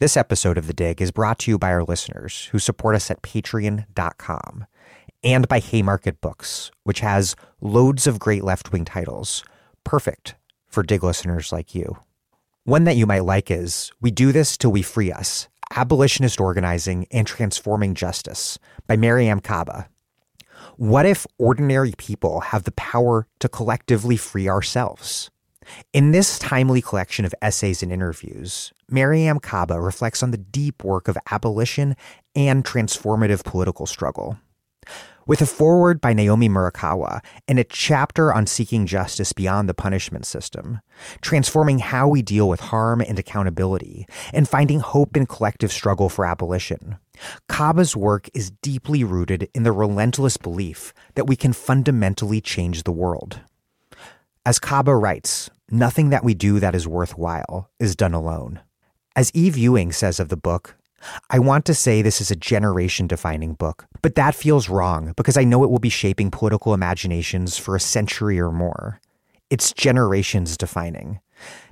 This episode of The Dig is brought to you by our listeners who support us at patreon.com and by Haymarket Books, which has loads of great left wing titles, perfect for Dig listeners like you. One that you might like is We Do This Till We Free Us Abolitionist Organizing and Transforming Justice by Mariame Kaba. What if ordinary people have the power to collectively free ourselves? In this timely collection of essays and interviews, Mariame Kaba reflects on the deep work of abolition and transformative political struggle. With a foreword by Naomi Murakawa and a chapter on seeking justice beyond the punishment system, transforming how we deal with harm and accountability, and finding hope in collective struggle for abolition, Kaba's work is deeply rooted in the relentless belief that we can fundamentally change the world. As Kaba writes, nothing that we do that is worthwhile is done alone. As Eve Ewing says of the book, I want to say this is a generation defining book, but that feels wrong because I know it will be shaping political imaginations for a century or more. It's generations defining.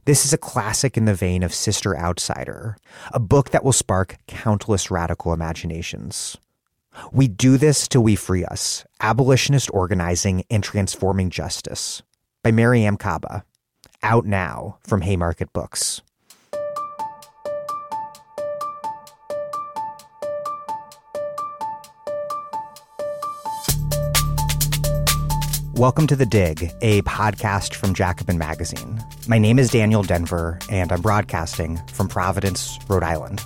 This is a classic in the vein of Sister Outsider, a book that will spark countless radical imaginations. We do this till we free us Abolitionist Organizing and Transforming Justice by Mariame Kaba, out now from Haymarket Books. Welcome to The Dig, a podcast from Jacobin Magazine. My name is Daniel Denvir, and I'm broadcasting from Providence, Rhode Island.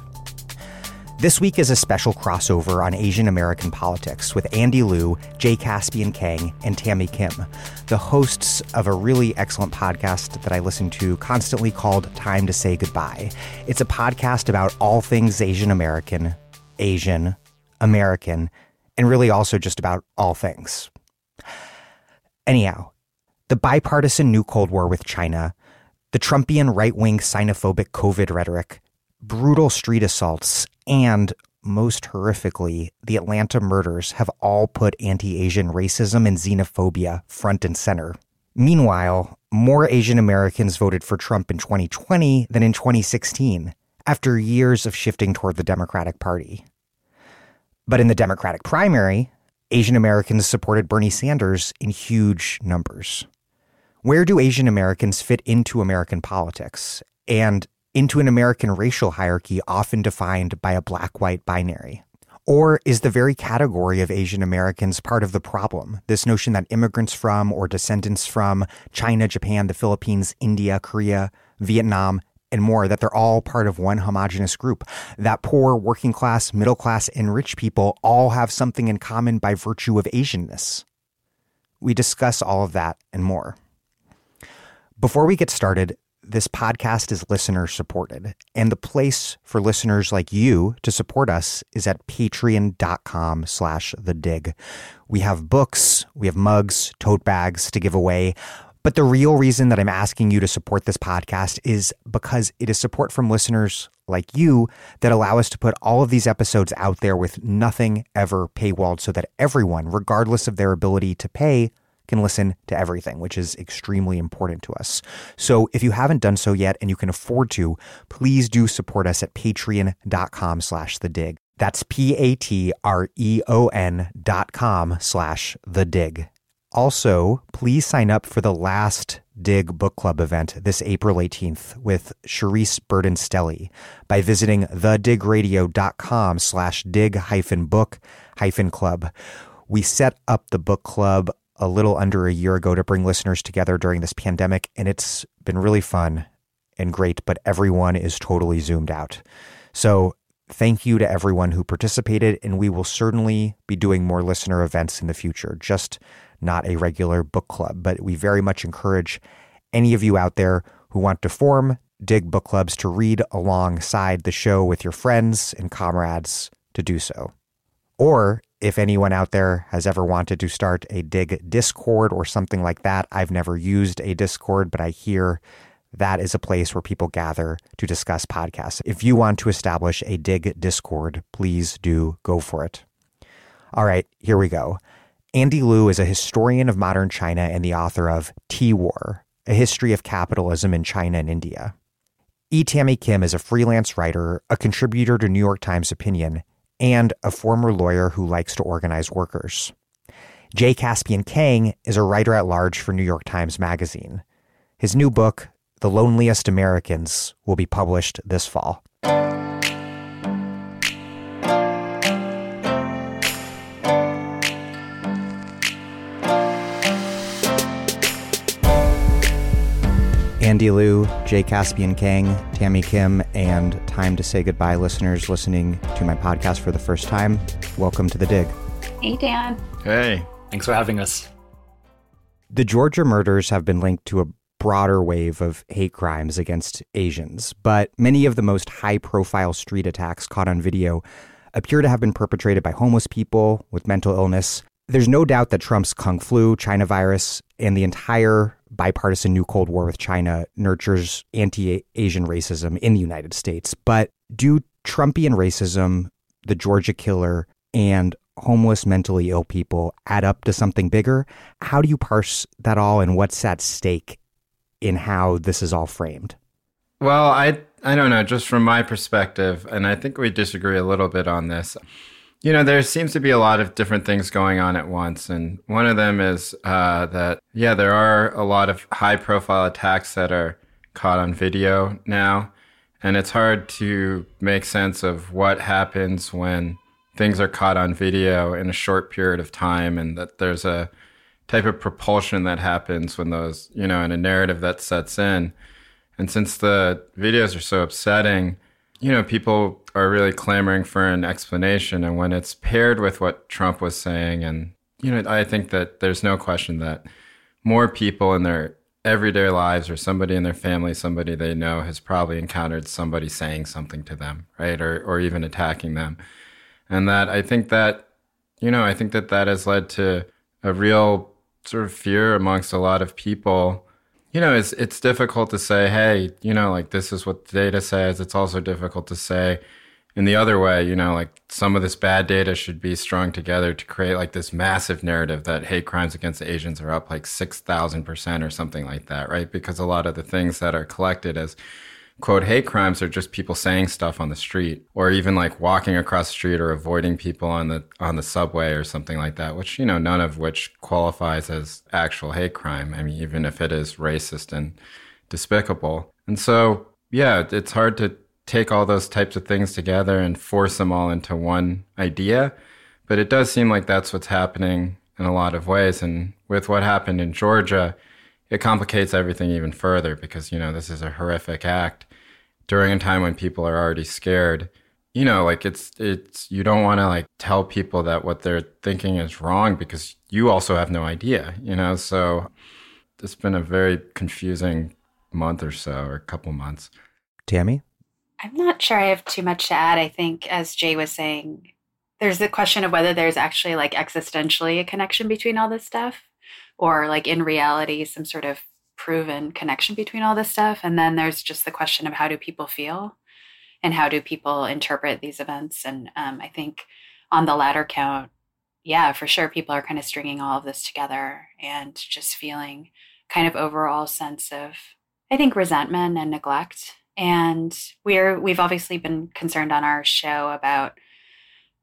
This week is a special crossover on Asian American politics with Andy Liu, Jay Caspian Kang, and Tammy Kim, the hosts of a really excellent podcast that I listen to constantly called Time to Say Goodbye. It's a podcast about all things Asian American, Asian, American, and really also just about all things. Anyhow, the bipartisan new Cold War with China, the Trumpian right wing xenophobic COVID rhetoric, brutal street assaults, and most horrifically, the Atlanta murders have all put anti Asian racism and xenophobia front and center. Meanwhile, more Asian Americans voted for Trump in 2020 than in 2016, after years of shifting toward the Democratic Party. But in the Democratic primary, Asian Americans supported Bernie Sanders in huge numbers. Where do Asian Americans fit into American politics and into an American racial hierarchy often defined by a black white binary? Or is the very category of Asian Americans part of the problem? This notion that immigrants from or descendants from China, Japan, the Philippines, India, Korea, Vietnam, and more, that they're all part of one homogenous group. That poor, working class, middle class, and rich people all have something in common by virtue of Asianness. We discuss all of that and more. Before we get started, this podcast is listener supported, and the place for listeners like you to support us is at patreon.com slash the dig. We have books, we have mugs, tote bags to give away. But the real reason that I'm asking you to support this podcast is because it is support from listeners like you that allow us to put all of these episodes out there with nothing ever paywalled so that everyone, regardless of their ability to pay, can listen to everything, which is extremely important to us. So if you haven't done so yet and you can afford to, please do support us at patreon.com slash the dig. That's P-A-T-R-E-O-N dot com slash the dig. Also, please sign up for the last Dig Book Club event this April 18th with Charisse Burden Stelly by visiting thedigradio.com slash dig hyphen book hyphen club. We set up the book club a little under a year ago to bring listeners together during this pandemic, and it's been really fun and great, but everyone is totally zoomed out. So thank you to everyone who participated, and we will certainly be doing more listener events in the future. Just not a regular book club, but we very much encourage any of you out there who want to form dig book clubs to read alongside the show with your friends and comrades to do so. Or if anyone out there has ever wanted to start a dig discord or something like that, I've never used a discord, but I hear that is a place where people gather to discuss podcasts. If you want to establish a dig discord, please do go for it. All right, here we go. Andy Liu is a historian of modern China and the author of Tea War, A History of Capitalism in China and India. E. Tammy Kim is a freelance writer, a contributor to New York Times Opinion, and a former lawyer who likes to organize workers. Jay Caspian Kang is a writer at large for New York Times Magazine. His new book, The Loneliest Americans, will be published this fall. Andy Liu, Jay Caspian Kang, Tammy Kim, and time to say goodbye, listeners listening to my podcast for the first time. Welcome to The Dig. Hey, Dan. Hey. Thanks for having us. The Georgia murders have been linked to a broader wave of hate crimes against Asians, but many of the most high profile street attacks caught on video appear to have been perpetrated by homeless people with mental illness. There's no doubt that Trump's Kung flu, China virus, and the entire bipartisan new Cold War with China nurtures anti Asian racism in the United States. But do Trumpian racism, the Georgia killer, and homeless mentally ill people add up to something bigger? How do you parse that all and what's at stake in how this is all framed? Well, I I don't know, just from my perspective, and I think we disagree a little bit on this. You know, there seems to be a lot of different things going on at once. And one of them is uh, that, yeah, there are a lot of high profile attacks that are caught on video now. And it's hard to make sense of what happens when things are caught on video in a short period of time and that there's a type of propulsion that happens when those, you know, in a narrative that sets in. And since the videos are so upsetting, you know, people are really clamoring for an explanation. And when it's paired with what Trump was saying, and, you know, I think that there's no question that more people in their everyday lives or somebody in their family, somebody they know has probably encountered somebody saying something to them, right? Or, or even attacking them. And that I think that, you know, I think that that has led to a real sort of fear amongst a lot of people you know, it's it's difficult to say, hey, you know, like this is what the data says. It's also difficult to say in the other way, you know, like some of this bad data should be strung together to create like this massive narrative that hate crimes against Asians are up like 6,000% or something like that, right? Because a lot of the things that are collected as quote hate crimes are just people saying stuff on the street or even like walking across the street or avoiding people on the on the subway or something like that which you know none of which qualifies as actual hate crime i mean even if it is racist and despicable and so yeah it's hard to take all those types of things together and force them all into one idea. But it does seem like that's what's happening in a lot of ways. And with what happened in georgia it complicates everything even further because you know this is a horrific act during a time when people are already scared. You know like it's it's you don't want to like tell people that what they're thinking is wrong because you also have no idea you know? So it's been a very confusing month or so or a couple months. Tammy i'm not sure i have too much to add. I think as jay was saying there's the question of whether there's actually like existentially a connection between all this stuff or like in reality some sort of proven connection between all this stuff. And then there's just the question of how do people feel and how do people interpret these events. And um, i think on the latter count yeah for sure people are kind of stringing all of this together and just feeling kind of overall sense of i think resentment and neglect and we're we've obviously been concerned on our show about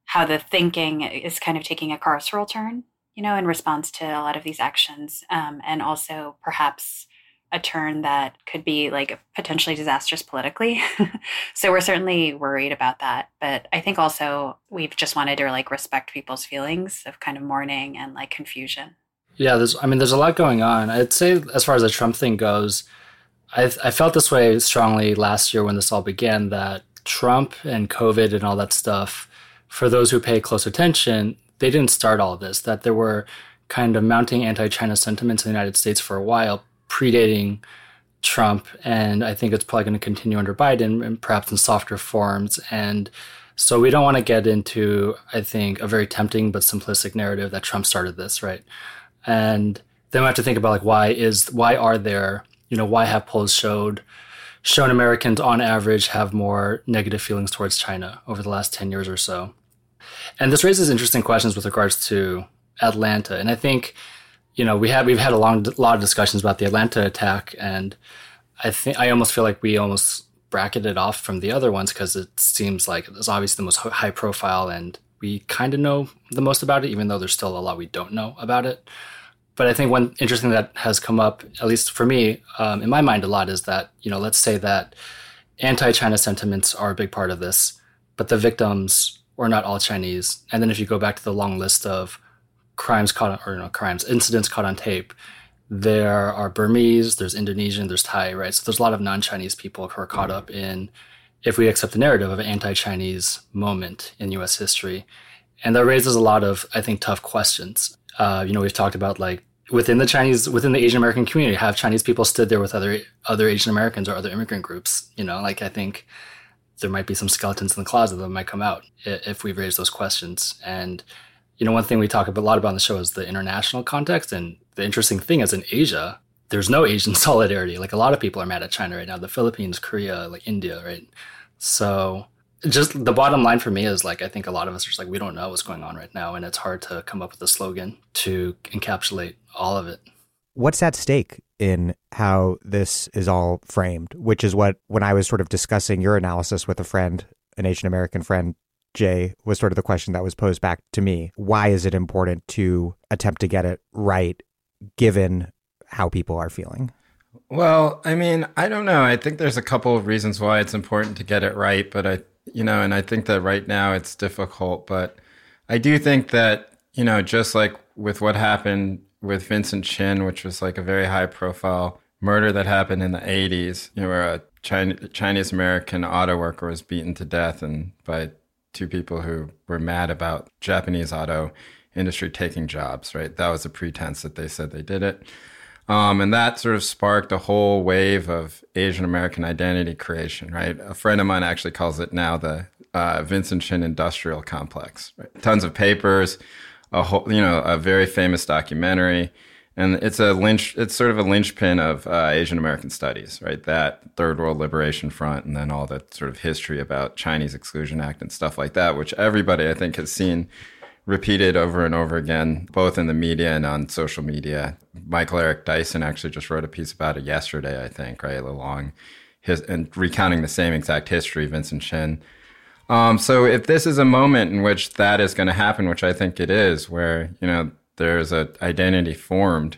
how the thinking is kind of taking a carceral turn you know, in response to a lot of these actions, um, and also perhaps a turn that could be like potentially disastrous politically. so we're certainly worried about that. But I think also we've just wanted to like respect people's feelings of kind of mourning and like confusion. Yeah, there's I mean there's a lot going on. I'd say as far as the Trump thing goes, I I felt this way strongly last year when this all began that Trump and COVID and all that stuff for those who pay close attention, they didn't start all this, that there were kind of mounting anti China sentiments in the United States for a while, predating Trump. And I think it's probably going to continue under Biden and perhaps in softer forms. And so we don't want to get into, I think, a very tempting but simplistic narrative that Trump started this, right? And then we have to think about like why is why are there, you know, why have polls showed shown Americans on average have more negative feelings towards China over the last 10 years or so? And this raises interesting questions with regards to Atlanta. And I think, you know, we had we've had a long lot of discussions about the Atlanta attack, and I think I almost feel like we almost bracketed off from the other ones because it seems like it's obviously the most high profile and we kind of know the most about it, even though there's still a lot we don't know about it. But I think one interesting that has come up, at least for me, um, in my mind a lot, is that, you know, let's say that anti China sentiments are a big part of this, but the victims were not all Chinese. And then if you go back to the long list of crimes caught, or no, crimes, incidents caught on tape, there are Burmese, there's Indonesian, there's Thai, right? So there's a lot of non Chinese people who are caught up in, if we accept the narrative of an anti Chinese moment in US history. And that raises a lot of, I think, tough questions. Uh, you know, we've talked about like within the Chinese, within the Asian American community, have Chinese people stood there with other other Asian Americans or other immigrant groups? You know, like I think there might be some skeletons in the closet that might come out if we raise those questions. And you know, one thing we talk a lot about on the show is the international context. And the interesting thing is in Asia, there's no Asian solidarity. Like a lot of people are mad at China right now. The Philippines, Korea, like India, right? So just the bottom line for me is like I think a lot of us are just like we don't know what's going on right now, and it's hard to come up with a slogan to encapsulate all of it. What's at stake in how this is all framed? Which is what when I was sort of discussing your analysis with a friend, an Asian American friend, Jay, was sort of the question that was posed back to me. Why is it important to attempt to get it right, given how people are feeling? Well, I mean, I don't know. I think there's a couple of reasons why it's important to get it right, but I you know, and I think that right now it's difficult, but I do think that, you know, just like with what happened with Vincent Chin, which was like a very high profile murder that happened in the 80s, you know, where a Chinese American auto worker was beaten to death and by two people who were mad about Japanese auto industry taking jobs, right? That was a pretense that they said they did it. Um, and that sort of sparked a whole wave of Asian American identity creation, right? A friend of mine actually calls it now the uh, Vincent Chin Industrial Complex. Right? Tons of papers, a whole, you know, a very famous documentary, and it's a lynch. It's sort of a linchpin of uh, Asian American studies, right? That Third World Liberation Front, and then all that sort of history about Chinese Exclusion Act and stuff like that, which everybody I think has seen repeated over and over again, both in the media and on social media. Michael Eric Dyson actually just wrote a piece about it yesterday, I think, right? Along his and recounting the same exact history, Vincent Chin. Um, so if this is a moment in which that is going to happen, which I think it is, where you know there's a identity formed,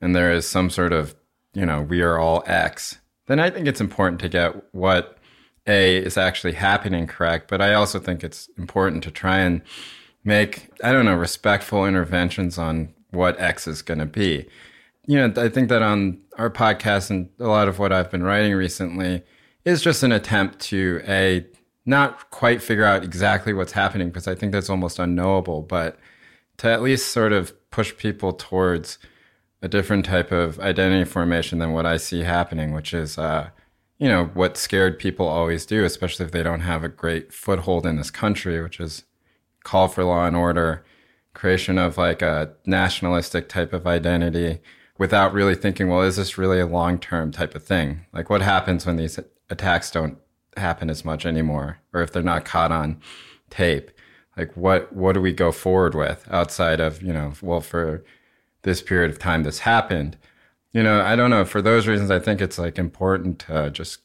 and there is some sort of you know we are all X, then I think it's important to get what a is actually happening correct. But I also think it's important to try and make, I don't know, respectful interventions on what X is going to be. You know, I think that on our podcast and a lot of what I've been writing recently is just an attempt to a not quite figure out exactly what's happening because I think that's almost unknowable, but to at least sort of push people towards a different type of identity formation than what I see happening, which is, uh, you know, what scared people always do, especially if they don't have a great foothold in this country, which is call for law and order, creation of like a nationalistic type of identity without really thinking, well, is this really a long term type of thing? Like, what happens when these attacks don't happen as much anymore, or if they're not caught on tape? Like, what what do we go forward with outside of you know, well, for this period of time, this happened. You know, I don't know. For those reasons, I think it's like important to just,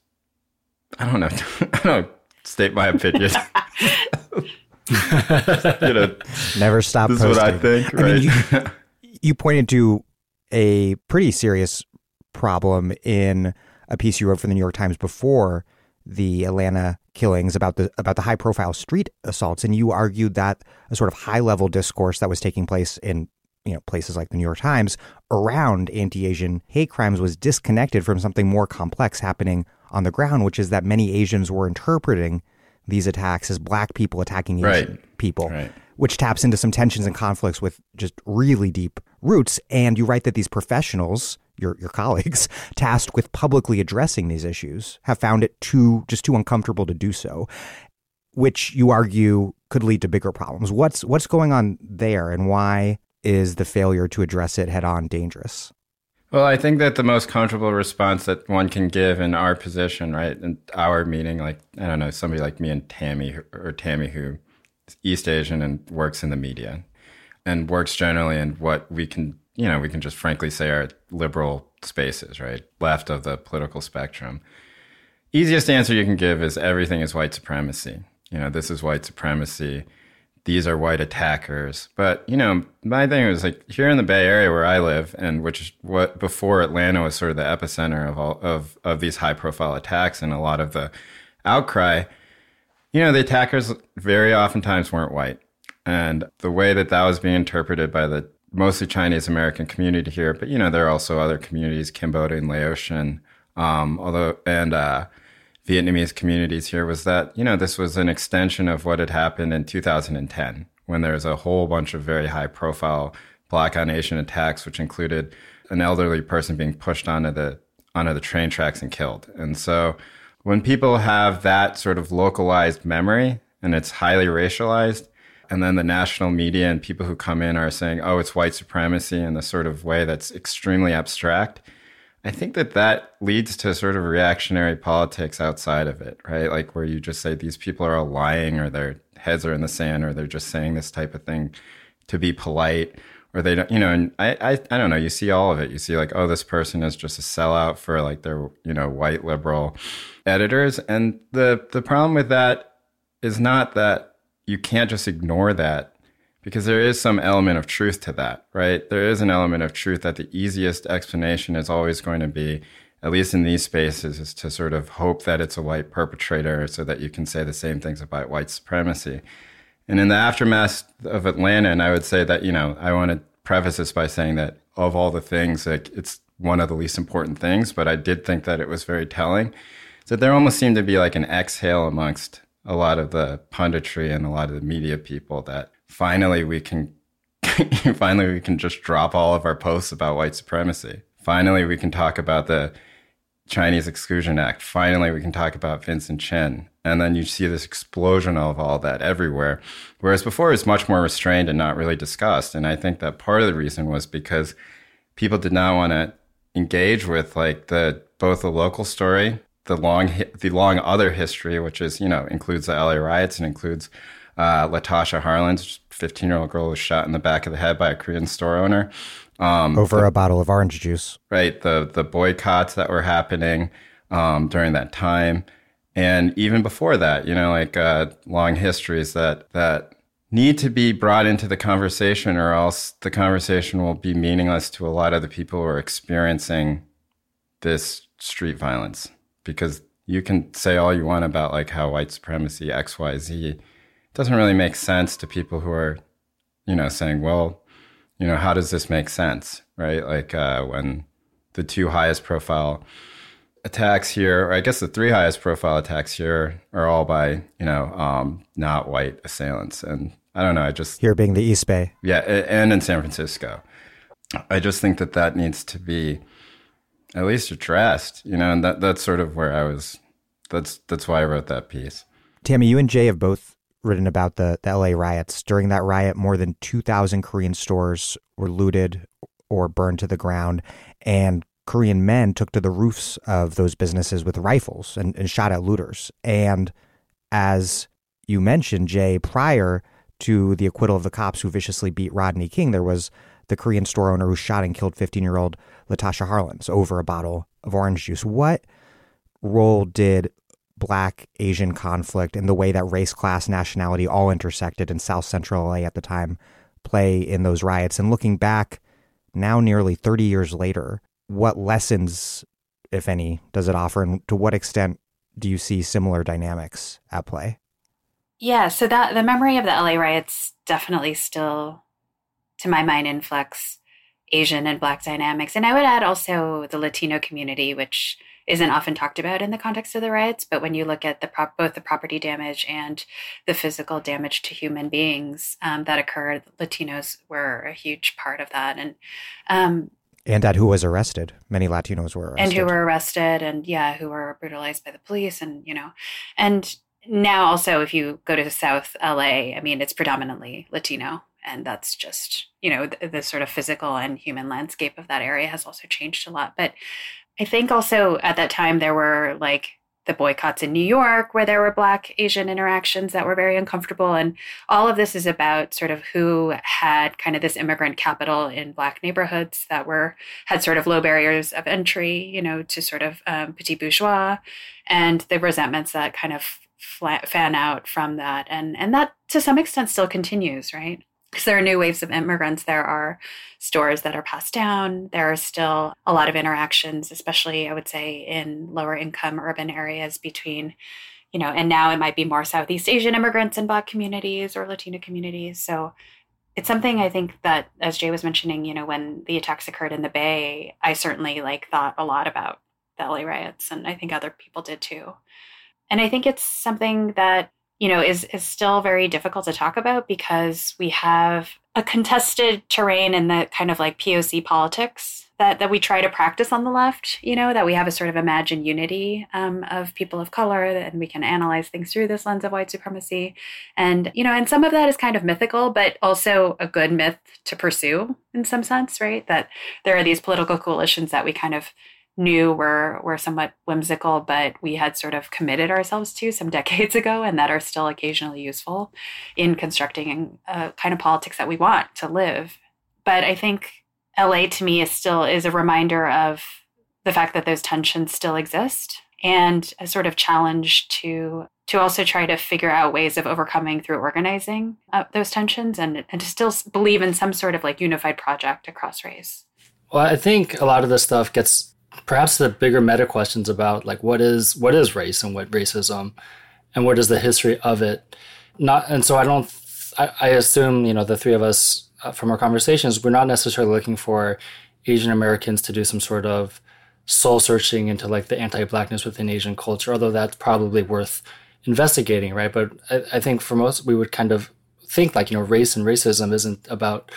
I don't know, I don't state my opinion. you know, never stop. This posting. is what I think. Right? I mean, you, you pointed to a pretty serious problem in a piece you wrote for the New York Times before the Atlanta killings about the about the high profile street assaults, and you argued that a sort of high level discourse that was taking place in you know places like the New York Times around anti-Asian hate crimes was disconnected from something more complex happening on the ground, which is that many Asians were interpreting these attacks as black people attacking Asian right. people, right. which taps into some tensions and conflicts with just really deep roots. And you write that these professionals, your your colleagues, tasked with publicly addressing these issues, have found it too just too uncomfortable to do so, which you argue could lead to bigger problems. What's what's going on there, and why is the failure to address it head on dangerous? Well, I think that the most comfortable response that one can give in our position, right, in our meeting, like I don't know, somebody like me and Tammy or Tammy who is East Asian and works in the media and works generally in what we can, you know, we can just frankly say are liberal spaces, right, left of the political spectrum, easiest answer you can give is everything is white supremacy. You know, this is white supremacy. These are white attackers. But, you know, my thing was like here in the Bay Area where I live, and which what before Atlanta was sort of the epicenter of all of, of these high profile attacks and a lot of the outcry, you know, the attackers very oftentimes weren't white. And the way that that was being interpreted by the mostly Chinese American community here, but you know, there are also other communities, Cambodia and Laotian, um, although, and, uh, Vietnamese communities here was that, you know, this was an extension of what had happened in 2010 when there was a whole bunch of very high profile black on Asian attacks, which included an elderly person being pushed onto the, onto the train tracks and killed. And so when people have that sort of localized memory and it's highly racialized, and then the national media and people who come in are saying, oh, it's white supremacy in the sort of way that's extremely abstract. I think that that leads to sort of reactionary politics outside of it, right? Like where you just say these people are all lying or their heads are in the sand or they're just saying this type of thing to be polite or they don't, you know, and I, I, I don't know, you see all of it. You see like, oh, this person is just a sellout for like their, you know, white liberal editors. And the, the problem with that is not that you can't just ignore that because there is some element of truth to that, right? There is an element of truth that the easiest explanation is always going to be, at least in these spaces, is to sort of hope that it's a white perpetrator so that you can say the same things about white supremacy. And in the aftermath of Atlanta, and I would say that, you know, I want to preface this by saying that of all the things, like it's one of the least important things, but I did think that it was very telling. So there almost seemed to be like an exhale amongst a lot of the punditry and a lot of the media people that finally we can finally we can just drop all of our posts about white supremacy. Finally we can talk about the Chinese Exclusion Act. Finally we can talk about Vincent Chin. And then you see this explosion of all that everywhere. Whereas before it was much more restrained and not really discussed. And I think that part of the reason was because people did not want to engage with like the both the local story, the long the long other history, which is you know includes the LA riots and includes uh, Latasha Harlins, 15 year old girl was shot in the back of the head by a Korean store owner. Um, Over the, a bottle of orange juice. Right. The, the boycotts that were happening um, during that time. And even before that, you know, like uh, long histories that, that need to be brought into the conversation, or else the conversation will be meaningless to a lot of the people who are experiencing this street violence. Because you can say all you want about like how white supremacy, X, Y, Z doesn't really make sense to people who are, you know, saying, well, you know, how does this make sense, right? Like uh, when the two highest profile attacks here, or I guess the three highest profile attacks here are all by, you know, um, not white assailants. And I don't know, I just. Here being the East Bay. Yeah, and in San Francisco. I just think that that needs to be at least addressed, you know, and that, that's sort of where I was. That's that's why I wrote that piece. Tammy, you and Jay have both written about the, the LA riots. During that riot, more than 2,000 Korean stores were looted or burned to the ground, and Korean men took to the roofs of those businesses with rifles and, and shot at looters. And as you mentioned, Jay, prior to the acquittal of the cops who viciously beat Rodney King, there was the Korean store owner who shot and killed 15 year old Latasha Harlins over a bottle of orange juice. What role did black Asian conflict and the way that race, class, nationality all intersected in South Central LA at the time play in those riots. And looking back now, nearly 30 years later, what lessons, if any, does it offer? And to what extent do you see similar dynamics at play? Yeah, so that the memory of the LA riots definitely still, to my mind, influx Asian and Black dynamics. And I would add also the Latino community, which isn't often talked about in the context of the riots. But when you look at the prop, both the property damage and the physical damage to human beings um, that occurred, Latinos were a huge part of that. And um, and at who was arrested. Many Latinos were arrested. And who were arrested and yeah, who were brutalized by the police and you know. And now also if you go to South LA, I mean it's predominantly Latino and that's just you know the, the, sort of physical and human landscape of that area has also changed a lot but I think also at that time there were like the boycotts in New York, where there were Black Asian interactions that were very uncomfortable. And all of this is about sort of who had kind of this immigrant capital in Black neighborhoods that were, had sort of low barriers of entry, you know, to sort of um, petit bourgeois and the resentments that kind of fan out from that. And, and that to some extent still continues, right? Because there are new waves of immigrants. There are stores that are passed down. There are still a lot of interactions, especially I would say in lower income urban areas between, you know, and now it might be more Southeast Asian immigrants in Black communities or Latino communities. So it's something I think that, as Jay was mentioning, you know, when the attacks occurred in the Bay, I certainly like thought a lot about the LA riots, and I think other people did too. And I think it's something that you know is is still very difficult to talk about because we have a contested terrain in the kind of like POC politics that that we try to practice on the left. You know that we have a sort of imagined unity um, of people of color, and we can analyze things through this lens of white supremacy. And you know, and some of that is kind of mythical, but also a good myth to pursue in some sense, right? That there are these political coalitions that we kind of knew were were somewhat whimsical, but we had sort of committed ourselves to some decades ago, and that are still occasionally useful in constructing a kind of politics that we want to live. But I think LA to me is still is a reminder of the fact that those tensions still exist and a sort of challenge to to also try to figure out ways of overcoming through organizing uh, those tensions and, and to still believe in some sort of like unified project across race. Well, I think a lot of this stuff gets perhaps the bigger meta questions about like what is what is race and what racism and what is the history of it? Not and so i don't i, I assume you know the three of us uh, from our conversations we're not necessarily looking for asian americans to do some sort of soul searching into like the anti-blackness within asian culture although that's probably worth investigating right? But I, I think for most we would kind of think like you know race and racism isn't about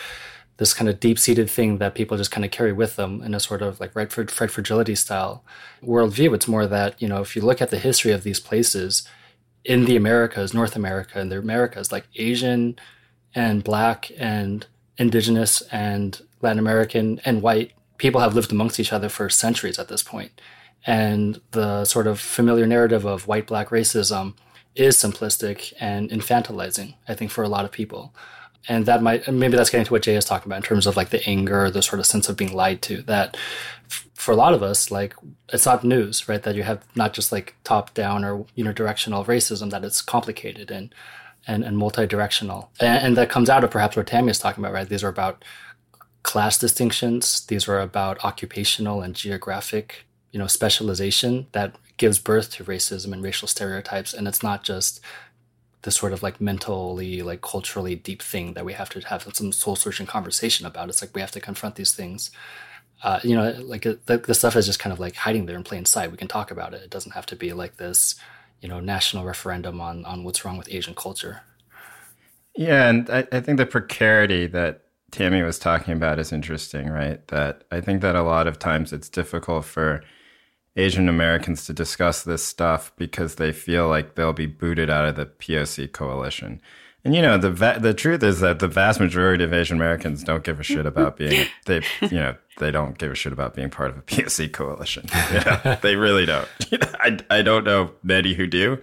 this kind of deep seated thing that people just kind of carry with them in a sort of like Redford, Fred Fragility style worldview. It's more that, you know, if you look at the history of these places in the Americas, North America and the Americas, like Asian and Black and Indigenous and Latin American and white people have lived amongst each other for centuries at this point. And the sort of familiar narrative of white Black racism is simplistic and infantilizing, I think, for a lot of people and that might maybe that's getting to what Jay is talking about in terms of like the anger, the sort of sense of being lied to. That f- for a lot of us, like it's not news, right? That you have not just like top down or unidirectional racism, that it's complicated and and, and multi-directional, and, and that comes out of perhaps what Tammy is talking about, right? These are about class distinctions. These are about occupational and geographic, you know, specialization that gives birth to racism and racial stereotypes, and it's not just this sort of like mentally like culturally deep thing that we have to have some soul searching conversation about. It's like we have to confront these things. Uh, you know like the, the stuff is just kind of like hiding there in plain sight. We can talk about it. It doesn't have to be like this you know national referendum on on what's wrong with asian culture. Yeah and i, I think the precarity that tammy was talking about is interesting right? That i think that a lot of times it's difficult for Asian Americans to discuss this stuff because they feel like they'll be booted out of the POC coalition. And you know the va- the truth is that the vast majority of Asian Americans don't give a shit about being they you know they don't give a shit about being part of a POC coalition. They really don't. I I don't know many who do,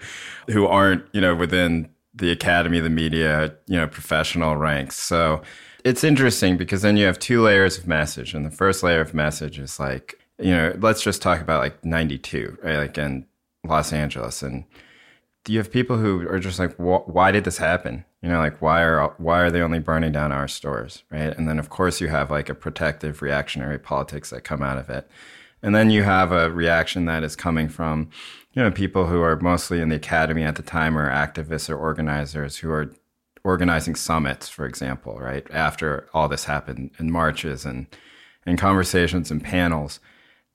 who aren't you know within the academy, the media, you know, professional ranks. So it's interesting because then you have two layers of message, and the first layer of message is like you know, let's just talk about like 92, right? Like in Los Angeles. And you have people who are just like, why did this happen? You know, like why are why are they only burning down our stores, right? And then of course you have like a protective reactionary politics that come out of it. And then you have a reaction that is coming from, you know, people who are mostly in the academy at the time or activists or organizers who are organizing summits, for example, right? After all this happened in marches and and conversations and panels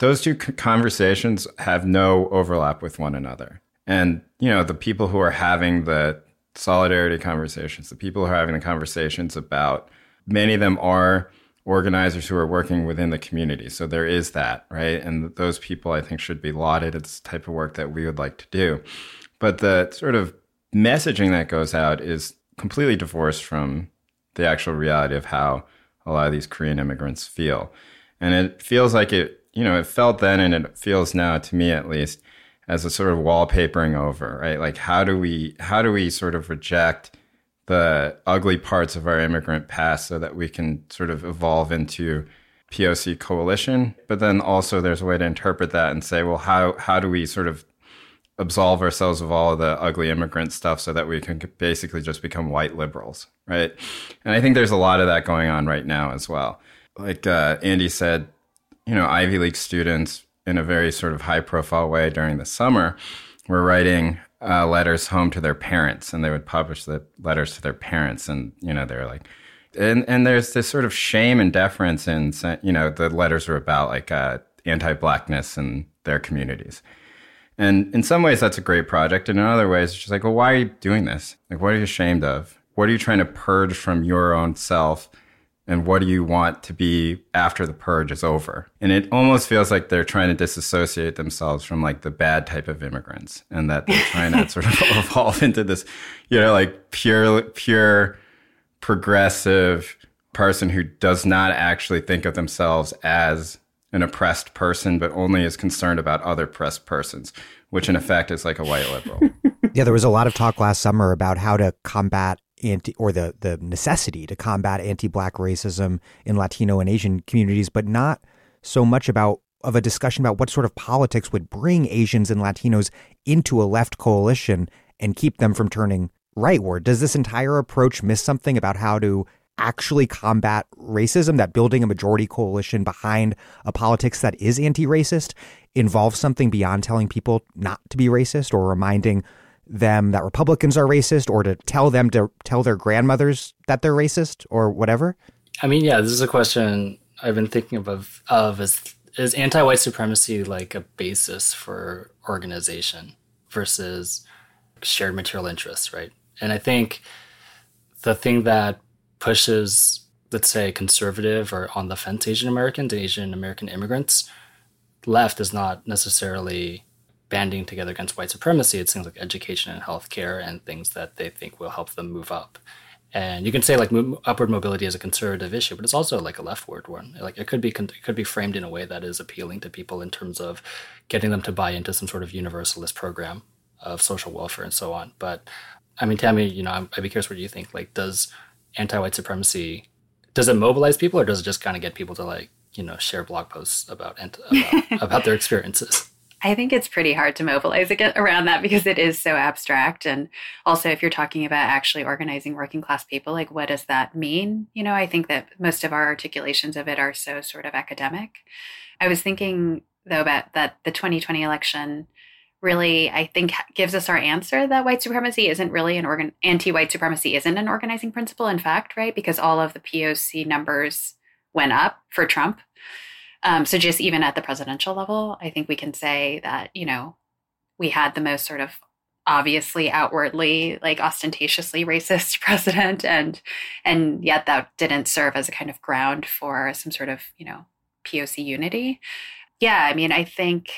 those two conversations have no overlap with one another. And, you know, the people who are having the solidarity conversations, the people who are having the conversations about many of them are organizers who are working within the community. So there is that, right? And those people I think should be lauded. It's the type of work that we would like to do. But the sort of messaging that goes out is completely divorced from the actual reality of how a lot of these Korean immigrants feel. And it feels like it you know, it felt then and it feels now to me at least as a sort of wallpapering over, right? Like how do we how do we sort of reject the ugly parts of our immigrant past so that we can sort of evolve into POC coalition? But then also there's a way to interpret that and say, well, how how do we sort of absolve ourselves of all of the ugly immigrant stuff so that we can basically just become white liberals, right? And I think there's a lot of that going on right now as well. Like uh, Andy said, you know, Ivy League students in a very sort of high profile way during the summer were writing uh, letters home to their parents and they would publish the letters to their parents and you know they're like and and there's this sort of shame and deference in you know the letters were about like uh, anti-blackness in their communities. And in some ways that's a great project. And in other ways it's just like well why are you doing this? Like what are you ashamed of? What are you trying to purge from your own self and what do you want to be after the purge is over. And it almost feels like they're trying to disassociate themselves from like the bad type of immigrants and that they're trying to sort of evolve into this you know like pure pure progressive person who does not actually think of themselves as an oppressed person but only is concerned about other oppressed persons which in effect is like a white liberal. Yeah there was a lot of talk last summer about how to combat anti or the the necessity to combat anti-black racism in Latino and Asian communities, but not so much about of a discussion about what sort of politics would bring Asians and Latinos into a left coalition and keep them from turning rightward. Does this entire approach miss something about how to actually combat racism? That building a majority coalition behind a politics that is anti-racist involves something beyond telling people not to be racist or reminding them that Republicans are racist or to tell them to tell their grandmothers that they're racist or whatever? I mean, yeah, this is a question I've been thinking of of is is anti-white supremacy like a basis for organization versus shared material interests, right? And I think the thing that pushes, let's say, conservative or on the fence Asian Americans Asian American immigrants left is not necessarily banding together against white supremacy. It's things like education and healthcare and things that they think will help them move up. And you can say like upward mobility is a conservative issue, but it's also like a leftward one. Like it could be it could be framed in a way that is appealing to people in terms of getting them to buy into some sort of universalist program of social welfare and so on. But I mean, Tammy, you know, I'd be curious what you think. Like, does anti-white supremacy does it mobilize people, or does it just kind of get people to like you know share blog posts about about, about their experiences? I think it's pretty hard to mobilize around that because it is so abstract. And also, if you're talking about actually organizing working class people, like what does that mean? You know, I think that most of our articulations of it are so sort of academic. I was thinking, though, about that the 2020 election really, I think, gives us our answer that white supremacy isn't really an organ, anti white supremacy isn't an organizing principle, in fact, right? Because all of the POC numbers went up for Trump um, so just even at the presidential level, I think we can say that, you know, we had the most sort of obviously outwardly like ostentatiously racist president and and yet that didn't serve as a kind of ground for some sort of you know poc unity. Yeah i mean i think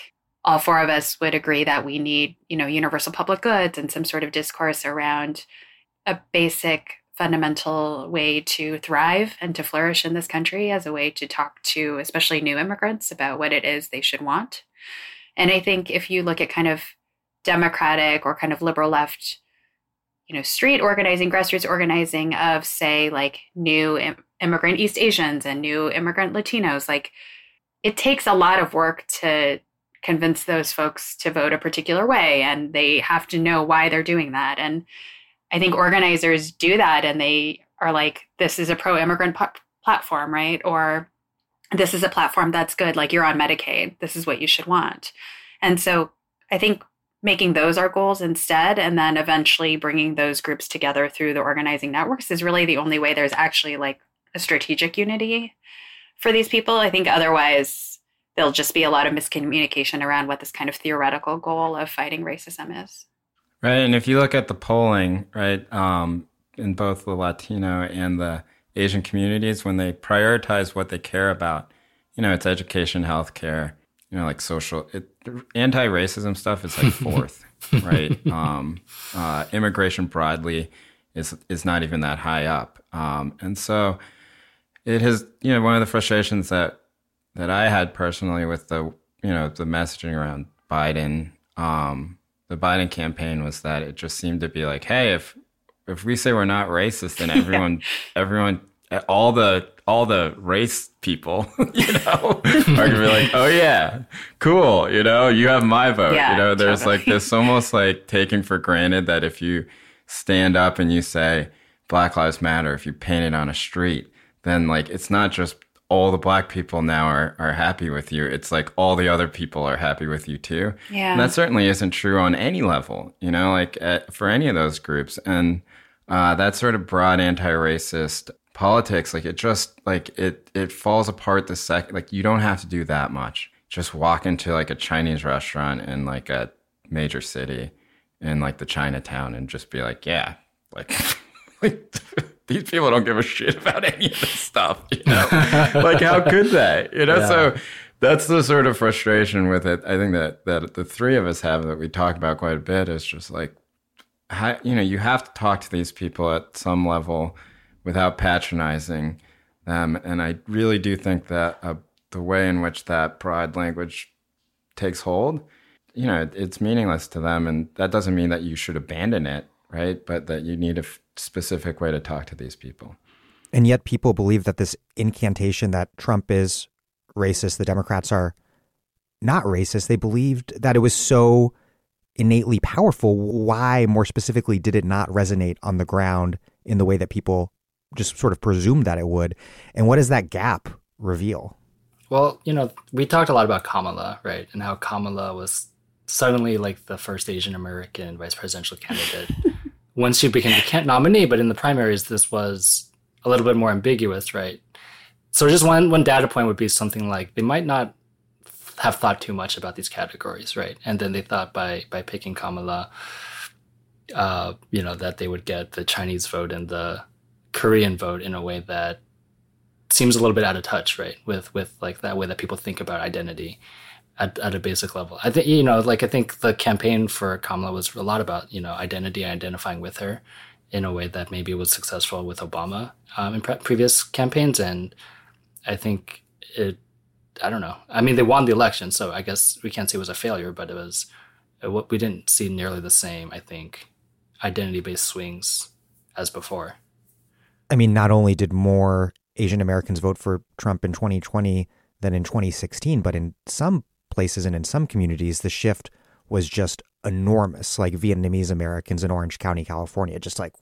all four of us would agree that we need you know universal public goods and some sort of discourse around a basic fundamental way to thrive and to flourish in this country as a way to talk to especially new immigrants about what it is they should want. And I think if you look at kind of democratic or kind of liberal left, you know, street organizing, grassroots organizing of say like new Im- immigrant East Asians and new immigrant Latinos, like it takes a lot of work to convince those folks to vote a particular way and they have to know why they're doing that and I think organizers do that and they are like, this is a pro immigrant platform, right? Or this is a platform that's good, like you're on Medicaid. This is what you should want. And so I think making those our goals instead, and then eventually bringing those groups together through the organizing networks is really the only way there's actually like a strategic unity for these people. I think otherwise, there'll just be a lot of miscommunication around what this kind of theoretical goal of fighting racism is. Right. And if you look at the polling, right, um, in both the Latino and the Asian communities, when they prioritize what they care about, you know, it's education, healthcare, you know, like social, it, anti-racism stuff is like fourth, right? Um, uh, immigration broadly is is not even that high up, um, and so it has, you know, one of the frustrations that that I had personally with the, you know, the messaging around Biden um, the Biden campaign was that it just seemed to be like, hey, if if we say we're not racist, then everyone, everyone, all the all the race people, you know, are gonna be like, oh yeah, cool, you know, you have my vote. Yeah, you know, there's totally. like this almost like taking for granted that if you stand up and you say Black Lives Matter, if you paint it on a street, then like it's not just all the black people now are, are happy with you. It's like all the other people are happy with you too. Yeah. And that certainly isn't true on any level, you know, like at, for any of those groups. And uh, that sort of broad anti-racist politics, like it just like it it falls apart the second. Like you don't have to do that much. Just walk into like a Chinese restaurant in like a major city in like the Chinatown and just be like, yeah, like. like these people don't give a shit about any of this stuff, you know? like how could they? You know, Yeah. so that's the sort of frustration with it. I think that that the three of us have that we talk about quite a bit is just like how, you know, you have to talk to these people at some level without patronizing them. And I really do think that uh, the way in which that pride language takes hold, you know, it, it's meaningless to them. And that doesn't mean that you should abandon it, right? But that you need a f- specific way to talk to these people. And yet people believe that this incantation that Trump is racist, the Democrats are not racist. They believed that it was so innately powerful. Why, more specifically, did it not resonate on the ground in the way that people just sort of presumed that it would? And what does that gap reveal? Well, you know, we talked a lot about Kamala, right? And how Kamala was suddenly like the first Asian American vice presidential candidate once she became the nominee. But in the primaries, this was a little bit more ambiguous, right? So just one one data point would be something like they might not have thought too much about these categories, right? And then they thought by by picking Kamala, uh, you know, that they would get the Chinese vote and the Korean vote in a way that seems a little bit out of touch, right? With with like that way that people think about identity at, at a basic level. I think you know, like I think the campaign for Kamala was a lot about you know identity and identifying with her in a way that maybe was successful with Obama um, in pre- previous campaigns, and I think it. I don't know. I mean, they won the election, so I guess we can't say it was a failure, but it was. what we didn't see nearly the same, I think, identity-based swings as before. I mean, not only did more Asian Americans vote for Trump in 2020 than in 2016, but in some places and in some communities, the shift was just enormous. Like Vietnamese Americans in Orange County, California, just like.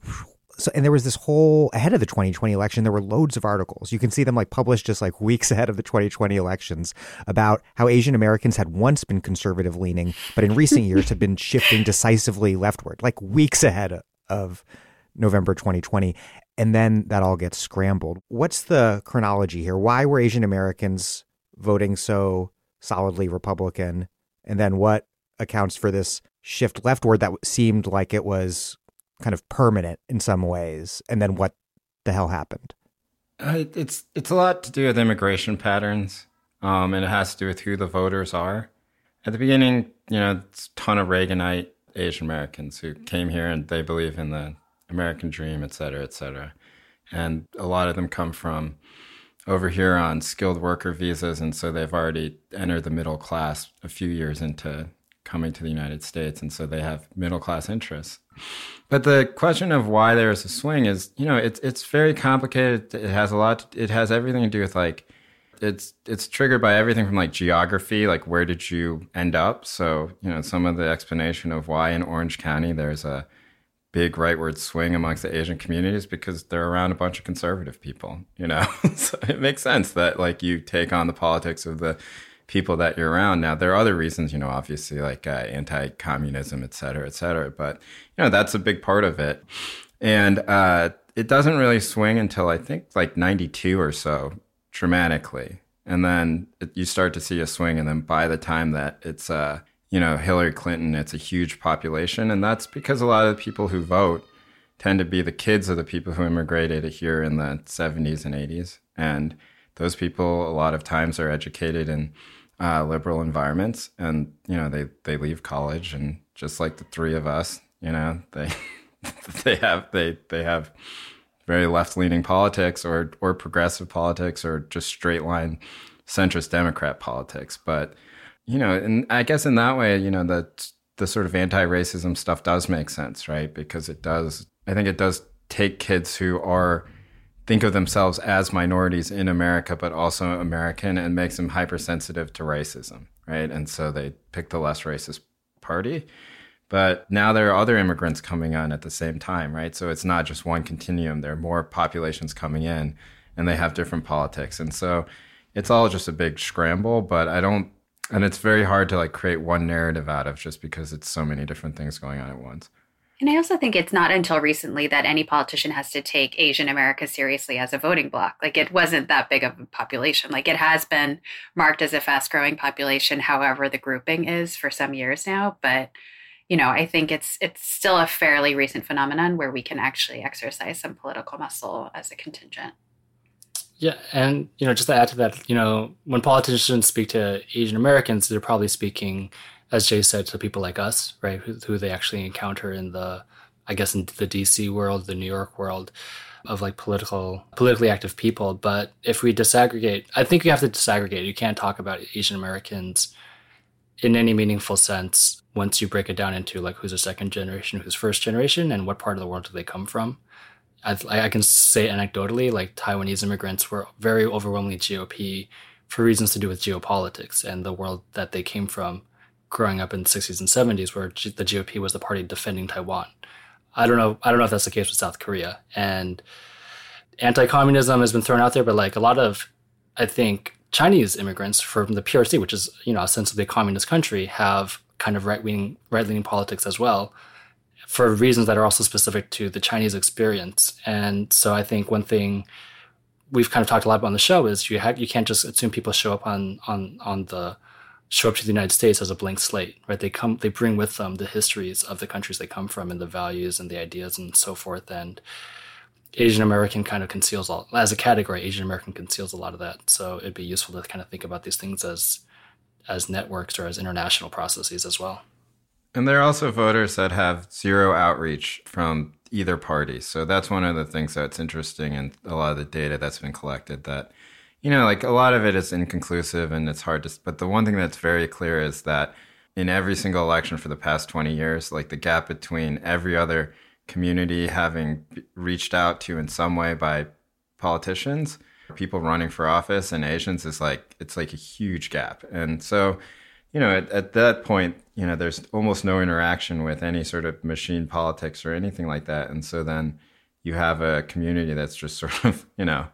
So, and there was this whole ahead of the 2020 election, there were loads of articles. You can see them like published just like weeks ahead of the 2020 elections about how Asian Americans had once been conservative leaning, but in recent years have been shifting decisively leftward, like weeks ahead of November 2020 and then that all gets scrambled. What's the chronology here? Why were Asian Americans voting so solidly Republican? And then what accounts for this shift leftward that seemed like it was kind of permanent in some ways? And then what the hell happened? Uh, it's it's a lot to do with immigration patterns, um, and it has to do with who the voters are. At the beginning, you know, it's a ton of Reaganite Asian Americans who came here and they believe in the American dream, et cetera, et cetera. And a lot of them come from over here on skilled worker visas, and so they've already entered the middle class a few years into coming to the United States, and so they have middle class interests. But the question of why there is a swing is, you know, it's it's very complicated. It has a lot. it has everything to do with like, it's it's triggered by everything from like geography, like where did you end up? So you know, some of the explanation of why in Orange County there's a big rightward swing amongst the Asian communities because they're around a bunch of conservative people. You know, so it makes sense that like you take on the politics of the people that you're around. Now there are other reasons, you know, obviously like uh, anti-communism, et cetera, et cetera. But you know that's a big part of it, and uh, it doesn't really swing until I think like '92 or so, dramatically, and then it, you start to see a swing, and then by the time that it's uh, you know Hillary Clinton, it's a huge population, and that's because a lot of the people who vote tend to be the kids of the people who immigrated here in the 70s and 80s, and those people a lot of times are educated in uh, liberal environments, and you know they they leave college, and just like the three of us, you know they they have they they have very left leaning politics or or progressive politics or just straight line centrist Democrat politics, but you know, and I guess in that way, you know, the the sort of anti-racism stuff does make sense, right? Because it does I think it does take kids who are think of themselves as minorities in America but also American and makes them hypersensitive to racism, right? And so they pick the less racist party. But now there are other immigrants coming on at the same time, right? So it's not just one continuum. There are more populations coming in and they have different politics. And so it's all just a big scramble, but I don't and it's very hard to like create one narrative out of just because it's so many different things going on at once. And I also think it's not until recently that any politician has to take Asian America seriously as a voting bloc. Like it wasn't that big of a population. Like it has been marked as a fast growing population, however the grouping is for some years now. But you know, I think it's it's still a fairly recent phenomenon where we can actually exercise some political muscle as a contingent. Yeah, and you know, just to add to that, you know, when politicians speak to Asian Americans, they're probably speaking, as Jay said, to people like us, right? Who, who they actually encounter in the, I guess, in the DC world, the New York world, of like political, politically active people. But if we disaggregate, I think you have to disaggregate. You can't talk about Asian Americans in any meaningful sense once you break it down into like who's a second generation, who's first generation, and what part of the world do they come from. I, I can say anecdotally, like Taiwanese immigrants were very overwhelmingly GOP for reasons to do with geopolitics and the world that they came from growing up in the 60s and 70s, where G- the GOP was the party defending Taiwan. I don't know. I don't know if that's the case with South Korea. And anti-communism has been thrown out there, but like a lot of, I think Chinese immigrants from the PRC, which is you know ostensibly a communist country, have kind of right wing right leaning politics as well for reasons that are also specific to the Chinese experience. And so I think one thing we've kind of talked a lot about on the show is you have you can't just assume people show up on on on the show up to the United States as a blank slate, right? They come they bring with them the histories of the countries they come from and the values and the ideas and so forth. And Asian American kind of conceals all as a category, Asian American conceals a lot of that. So it'd be useful to kind of think about these things as as networks or as international processes as well. And there are also voters that have zero outreach from either party. So that's one of the things that's interesting in a lot of the data that's been collected that, you know, like a lot of it is inconclusive and it's hard to, but the one thing that's very clear is that in every single election for the past 20 years, like the gap between every other community having reached out to in some way by politicians, people running for office and Asians is like, it's like a huge gap. And so, you know, at, at, that point, you know, there's almost no interaction with any sort of machine politics or anything like that. And so then you have a community that's just sort of, you know,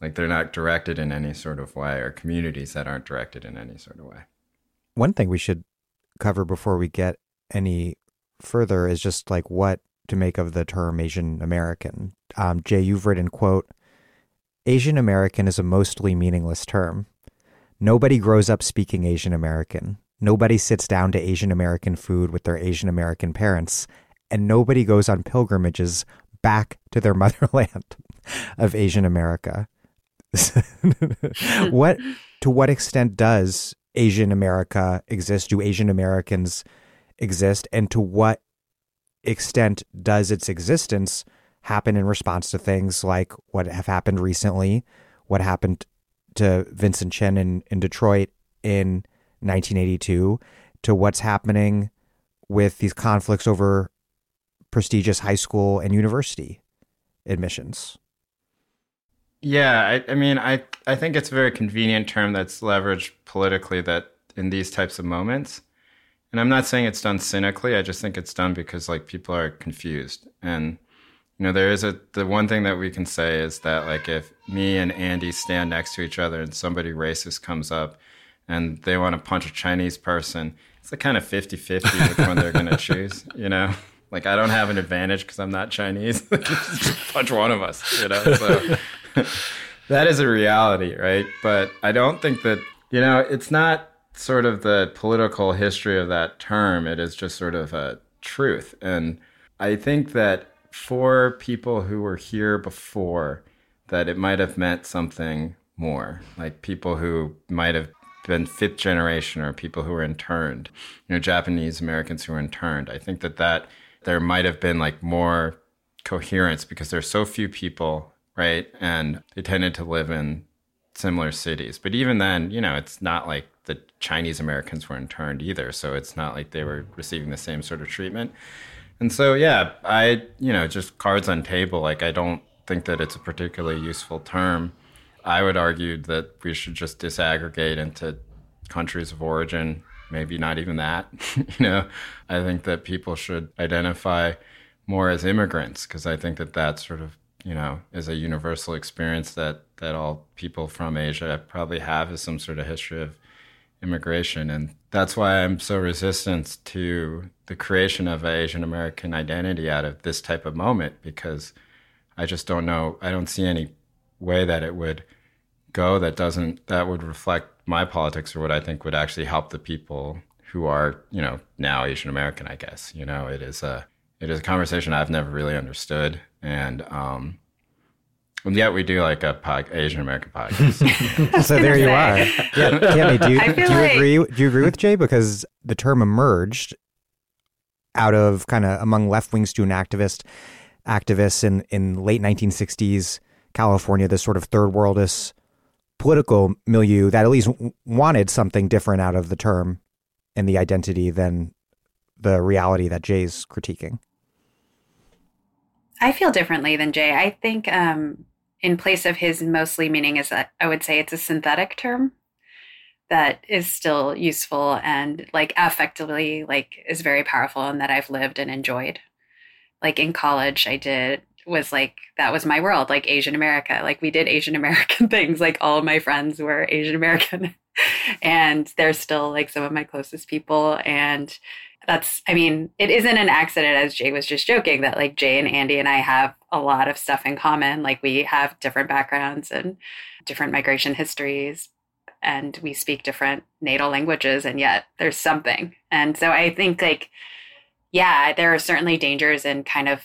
like they're not directed in any sort of way or communities that aren't directed in any sort of way. One thing we should cover before we get any further is just like what to make of the term Asian American. Um, Jay, you've written, quote, Asian American is a mostly meaningless term. Nobody grows up speaking Asian American. Nobody sits down to Asian American food with their Asian American parents. And nobody goes on pilgrimages back to their motherland of Asian America. what to what extent does Asian America exist? Do Asian Americans exist? And to what extent does its existence happen in response to things like what have happened recently, what happened to Vincent Chin in, in Detroit in 1982, to what's happening with these conflicts over prestigious high school and university admissions. Yeah, I, I mean, I I think it's a very convenient term that's leveraged politically that in these types of moments. And I'm not saying it's done cynically. I just think it's done because like people are confused. And you know, there is a the one thing that we can say is that like if me and Andy stand next to each other and somebody racist comes up and they want to punch a Chinese person, it's a kind of 50-50 which one they're going to choose, you know? Like I don't have an advantage because I'm not Chinese. punch one of us, you know. So that is a reality, right? But I don't think that you know it's not sort of the political history of that term. It is just sort of a truth, and I think that for people who were here before that it might have meant something more, like people who might have been fifth generation or people who were interned, you know, Japanese Americans who were interned. I think that that there might have been like more coherence because there's so few people, right? And they tended to live in similar cities. But even then, you know, it's not like the Chinese Americans were interned either. So it's not like they were receiving the same sort of treatment. And so, yeah, I, you know, just cards on table. Like, I don't think that it's a particularly useful term. I would argue that we should just disaggregate into countries of origin, maybe not even that. you know, I think that people should identify more as immigrants because I think that that sort of, you know, is a universal experience that that all people from Asia probably have is some sort of history of immigration. And that's why I'm so resistant to the creation of an Asian American identity out of this type of moment because I just don't know. I don't see any way that it would go that doesn't that would reflect my politics or what I think would actually help the people who are you know now Asian American. I guess you know it is a it is a conversation I've never really understood, and um, and yet we do like a pod, Asian American podcast. so there you are. Yeah, Tammy, do you, do you like... agree? Do you agree with Jay? Because the term emerged out of kind of among left wing student activists activists in, in late 1960s California, this sort of third worldist political milieu that at least wanted something different out of the term and the identity than the reality that Jay's critiquing. I feel differently than Jay. I think um, in place of his mostly meaning is that I would say it's a synthetic term that is still useful and like affectively like is very powerful and that I've lived and enjoyed. Like in college I did was like that was my world like asian america. Like we did asian american things. Like all of my friends were asian american and they're still like some of my closest people. And that's i mean it isn't an accident as jay was just joking that like jay and andy and i have a lot of stuff in common. Like we have different backgrounds and different migration histories and we speak different natal languages and yet there's something. And so i think like yeah, there are certainly dangers in kind of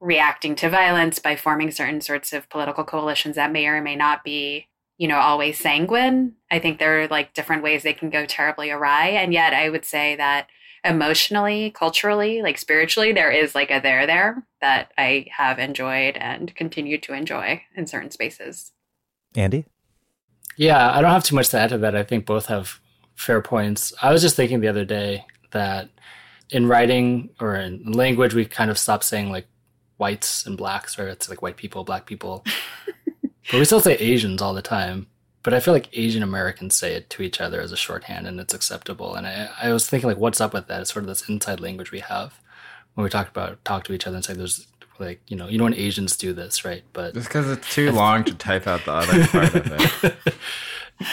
reacting to violence by forming certain sorts of political coalitions that may or may not be, you know, always sanguine. I think there are like different ways they can go terribly awry. And yet I would say that emotionally, culturally, like spiritually, there is like a there there that I have enjoyed and continue to enjoy in certain spaces. Andy? Yeah, I don't have too much to add to that. I think both have fair points. I was just thinking the other day that in writing or in language, we kind of stop saying like whites and blacks, or it's like white people, black people. but we still say Asians all the time. But I feel like Asian Americans say it to each other as a shorthand and it's acceptable. And I, I was thinking like, what's up with that? It's sort of this inside language we have when we talk about talk to each other and say there's like you know you know when Asians do this, right? But just because it's too long to type out the other part of it.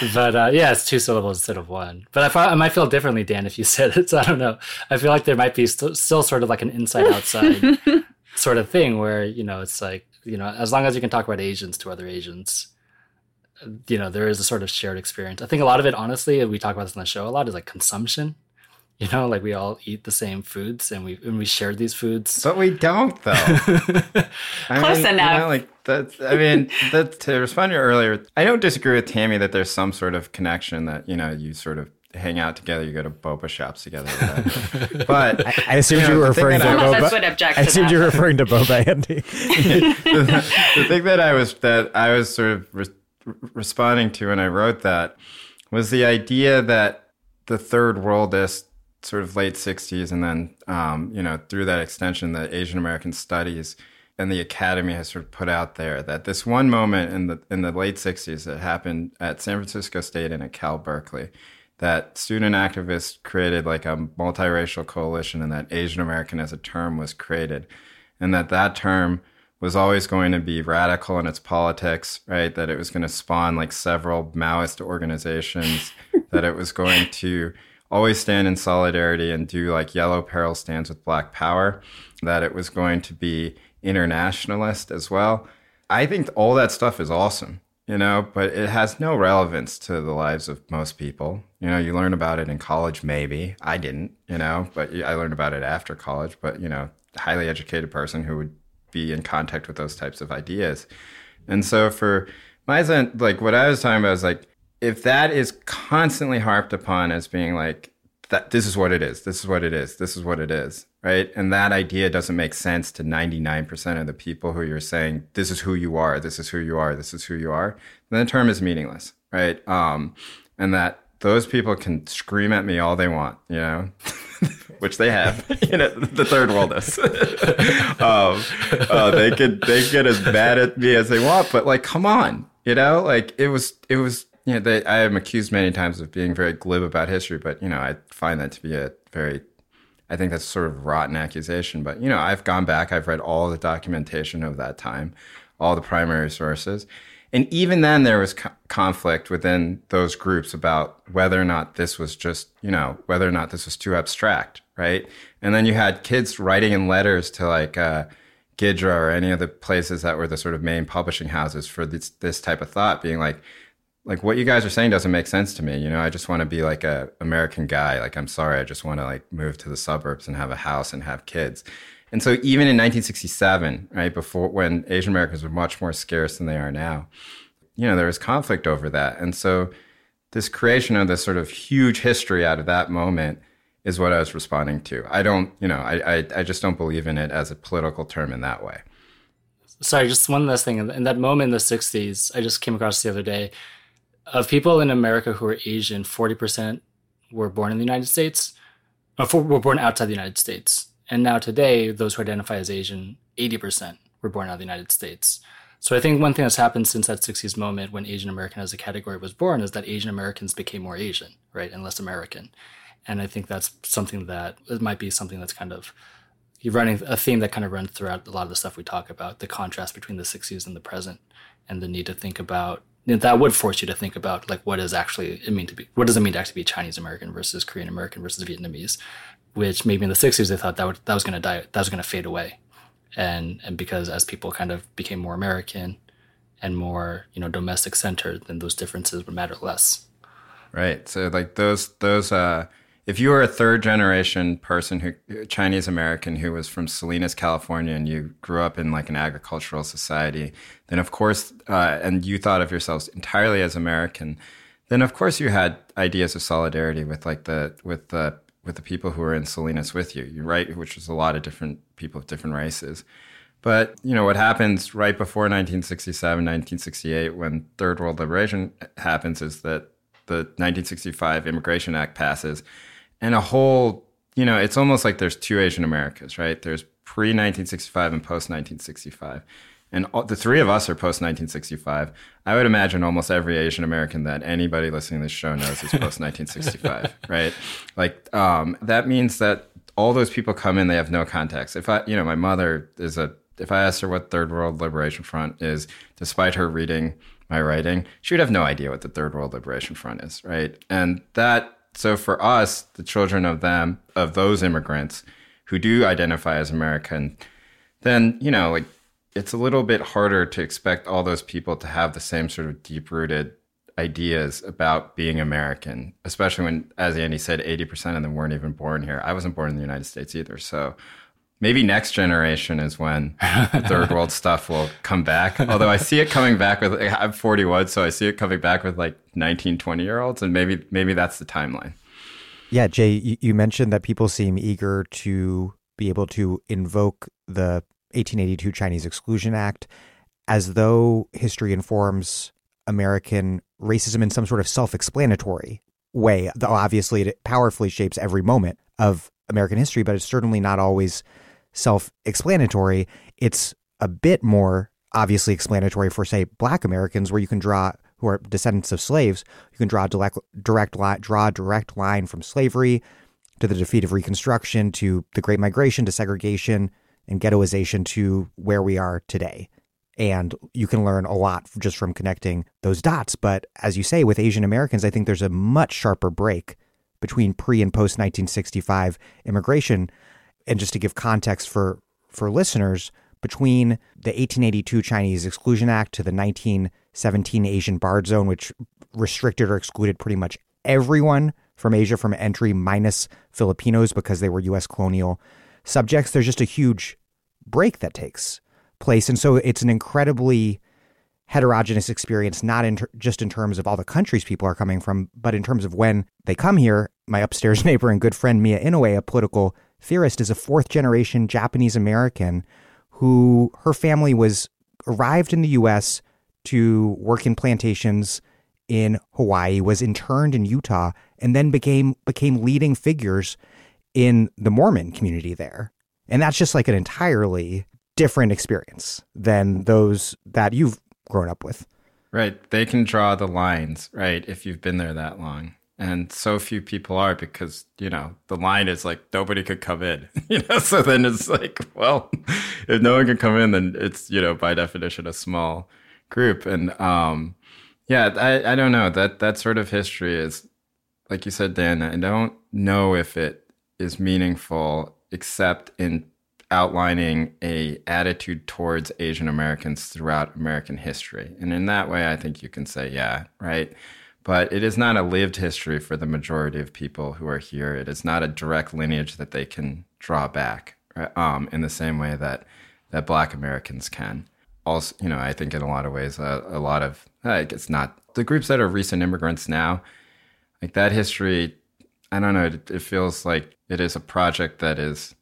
but uh, yeah, it's two syllables instead of one. But I, I might feel differently, Dan, if you said it. So I don't know. I feel like there might be st- still sort of like an inside outside sort of thing where you know it's like you know as long as you can talk about Asians to other Asians, you know there is a sort of shared experience. I think a lot of it, honestly, we talk about this on the show a lot, is like consumption. You know, like we all eat the same foods and we and we share these foods. But we don't though. Close mean, enough. You know, like that's I mean, that to respond to you earlier, I don't disagree with Tammy that there's some sort of connection that, you know, you sort of hang out together, you go to boba shops together. but I, I assumed you, know, you were referring to boba. I, I assumed you were referring to boba, Andy. the, the, thing that I was that I was sort of re- responding to when I wrote that was the idea that the third worldist sort of late 60s and then um, you know through that extension the asian american studies and the academy has sort of put out there that this one moment in the in the late 60s that happened at san francisco state and at cal berkeley that student activists created like a multiracial coalition and that asian american as a term was created and that that term was always going to be radical in its politics, right? That it was going to spawn like several Maoist organizations, that it was going to always stand in solidarity and do like yellow peril stands with black power, that it was going to be internationalist as well. I think all that stuff is awesome, you know, but it has no relevance to the lives of most people. You know, you learn about it in college, maybe. I didn't, you know, but I learned about it after college. But, you know, highly educated person who would be in contact with those types of ideas. And so for my son, like what I was talking about is like if that is constantly harped upon as being like that this is what it is this is what it is this is what it is right and that idea doesn't make sense to 99% of the people who you're saying this is who you are this is who you are this is who you are then the term is meaningless right um, and that those people can scream at me all they want, you know, which they have, you know, the third world is. um, uh, they could they get as bad at me as they want, but like, come on, you know, like it was it was. Know, they, I am accused many times of being very glib about history, but you know, I find that to be a very I think that's sort of rotten accusation. But you know, I've gone back, I've read all the documentation of that time, all the primary sources, and even then there was co- conflict within those groups about whether or not this was just you know whether or not this was too abstract, right? And then you had kids writing in letters to like. Uh, Gidra or any of the places that were the sort of main publishing houses for this this type of thought, being like, like what you guys are saying doesn't make sense to me. You know, I just want to be like a American guy. Like I'm sorry, I just want to like move to the suburbs and have a house and have kids. And so even in 1967, right before when Asian Americans were much more scarce than they are now, you know, there was conflict over that. And so this creation of this sort of huge history out of that moment is what I was responding to. I don't, you know, I, I, I just don't believe in it as a political term in that way. Sorry, just one last thing. In that moment in the 60s, I just came across the other day of people in America who are Asian, 40% were born in the United States, or uh, were born outside the United States. And now today, those who identify as Asian, 80% were born out of the United States. So I think one thing that's happened since that 60s moment when Asian American as a category was born is that Asian Americans became more Asian, right, and less American. And I think that's something that it might be something that's kind of running a theme that kind of runs throughout a lot of the stuff we talk about the contrast between the 60s and the present and the need to think about that would force you to think about like what does actually it mean to be what does it mean to actually be Chinese American versus Korean American versus Vietnamese, which maybe in the 60s they thought that would, that was going to die that was going to fade away, and and because as people kind of became more American and more you know domestic centered, then those differences would matter less. Right. So like those those uh if you were a third generation person who Chinese American who was from Salinas, California, and you grew up in like an agricultural society, then of course, uh, and you thought of yourselves entirely as American, then of course you had ideas of solidarity with like the with the with the people who were in Salinas with you, you right, which was a lot of different people of different races. But you know what happens right before 1967, 1968, when Third World Liberation happens, is that the 1965 Immigration Act passes and a whole, you know, it's almost like there's two Asian Americas, right? There's pre 1965 and post 1965. And all, the three of us are post 1965. I would imagine almost every Asian American that anybody listening to this show knows is post 1965, right? Like, um, that means that all those people come in, they have no context. If I, you know, my mother is a, if I asked her what Third World Liberation Front is, despite her reading my writing, she would have no idea what the Third World Liberation Front is, right? And that so for us, the children of them, of those immigrants who do identify as American, then, you know, like it's a little bit harder to expect all those people to have the same sort of deep rooted ideas about being American, especially when, as Andy said, 80% of them weren't even born here. I wasn't born in the United States either. So maybe next generation is when third world stuff will come back. Although I see it coming back with, I'm 41, so I see it coming back with like 19, 20 year olds, and maybe maybe that's the timeline. Yeah, Jay, you mentioned that people seem eager to be able to invoke the 1882 Chinese Exclusion Act as though history informs American racism in some sort of self explanatory way. Though obviously it powerfully shapes every moment of American history, but it's certainly not always self explanatory. It's a bit more obviously explanatory for, say, black Americans, where you can draw who are descendants of slaves, you can draw a direct, direct line, draw direct line from slavery to the defeat of Reconstruction to the Great Migration to segregation and ghettoization to where we are today. And you can learn a lot just from connecting those dots. But as you say, with Asian Americans, I think there's a much sharper break between pre and post 1965 immigration and just to give context for for listeners, between the 1882 Chinese Exclusion Act to the 1917 Asian Barred Zone, which restricted or excluded pretty much everyone from Asia from entry, minus Filipinos because they were U.S. colonial subjects. There's just a huge break that takes place, and so it's an incredibly heterogeneous experience, not in ter- just in terms of all the countries people are coming from, but in terms of when they come here. My upstairs neighbor and good friend Mia Inoue, a political theorist, is a fourth generation Japanese American who her family was arrived in the U.S. to work in plantations in Hawaii, was interned in Utah, and then became became leading figures in the Mormon community there. And that's just like an entirely different experience than those that you've grown up with. Right. They can draw the lines, right, if you've been there that long. And so few people are because, you know, the line is like nobody could come in. You know, so then it's like, well, if no one can come in, then it's, you know, by definition a small group. And um yeah, I, I don't know. That that sort of history is like you said, Dan, I don't know if it is meaningful except in outlining a attitude towards Asian Americans throughout American history. And in that way, I think you can say, yeah, right. But it is not a lived history for the majority of people who are here. It is not a direct lineage that they can draw back right? um, in the same way that that Black Americans can. Also, you know, I think in a lot of ways, uh, a lot of like it's not the groups that are recent immigrants now, like that history. I don't know. It, it feels like it is a project that is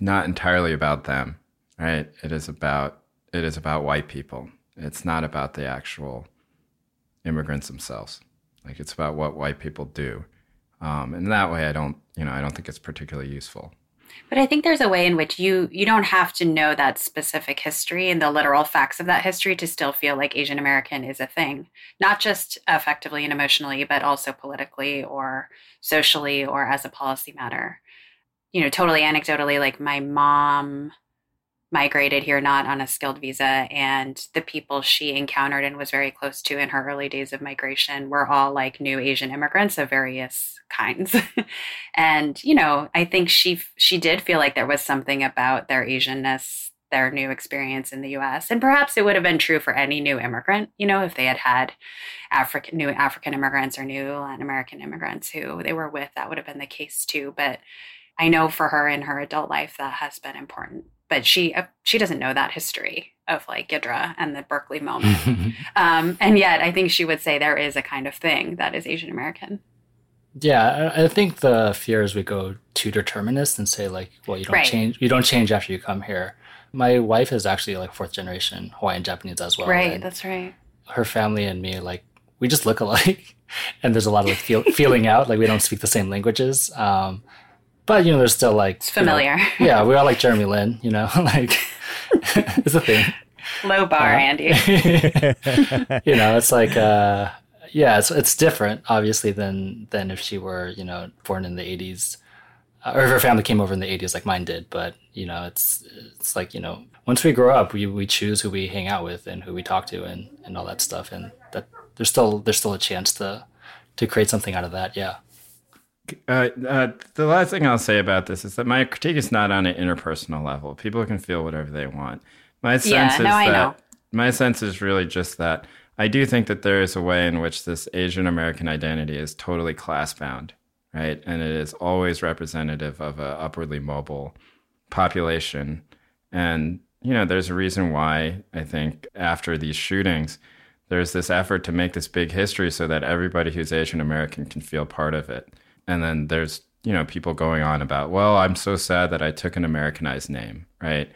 not entirely about them, right? It is about it is about white people. It's not about the actual immigrants themselves. Like it's about what white people do. Um, and that way, I don't, you know, I don't think it's particularly useful. But I think there's a way in which you you don't have to know that specific history and the literal facts of that history to still feel like Asian American is a thing, not just effectively and emotionally, but also politically or socially or as a policy matter you know, totally anecdotally, like my mom migrated here not on a skilled visa and the people she encountered and was very close to in her early days of migration were all like new asian immigrants of various kinds. And you know i think she she did feel like there was something about their asianness their new experience in the us and perhaps it would have been true for any new immigrant you know if they had had african new african immigrants or new latin american immigrants who they were with that would have been the case too. But I know for her in her adult life that has been important, but she uh, she doesn't know that history of like Gidra and the Berkeley moment. um, and yet, I think she would say there is a kind of thing that is Asian American. Yeah, I think the fear is we go too determinist and say like, well, you don't right. change, you don't change after you come here. My wife is actually like fourth generation Hawaiian Japanese as well. Right, that's right. Her family and me, like, we just look alike, and there's a lot of like feel, feeling out, like we don't speak the same languages. Um, but you know, there's still like it's familiar. You know, yeah, we all like Jeremy Lin. You know, like it's a thing. Low bar, uh, Andy. you know, it's like uh, yeah, it's it's different obviously than than if she were you know born in the '80s. Uh, or if her family came over in the 80s like mine did but you know it's it's like you know once we grow up we, we choose who we hang out with and who we talk to and, and all that stuff and that there's still there's still a chance to to create something out of that yeah uh, uh, the last thing I'll say about this is that my critique is not on an interpersonal level. People can feel whatever they want. My sense yeah, is no, that my sense is really just that I do think that there is a way in which this Asian American identity is totally class bound, right? And it is always representative of an upwardly mobile population. And you know, there's a reason why I think after these shootings, there's this effort to make this big history so that everybody who's Asian American can feel part of it and then there's you know people going on about well i'm so sad that i took an americanized name right?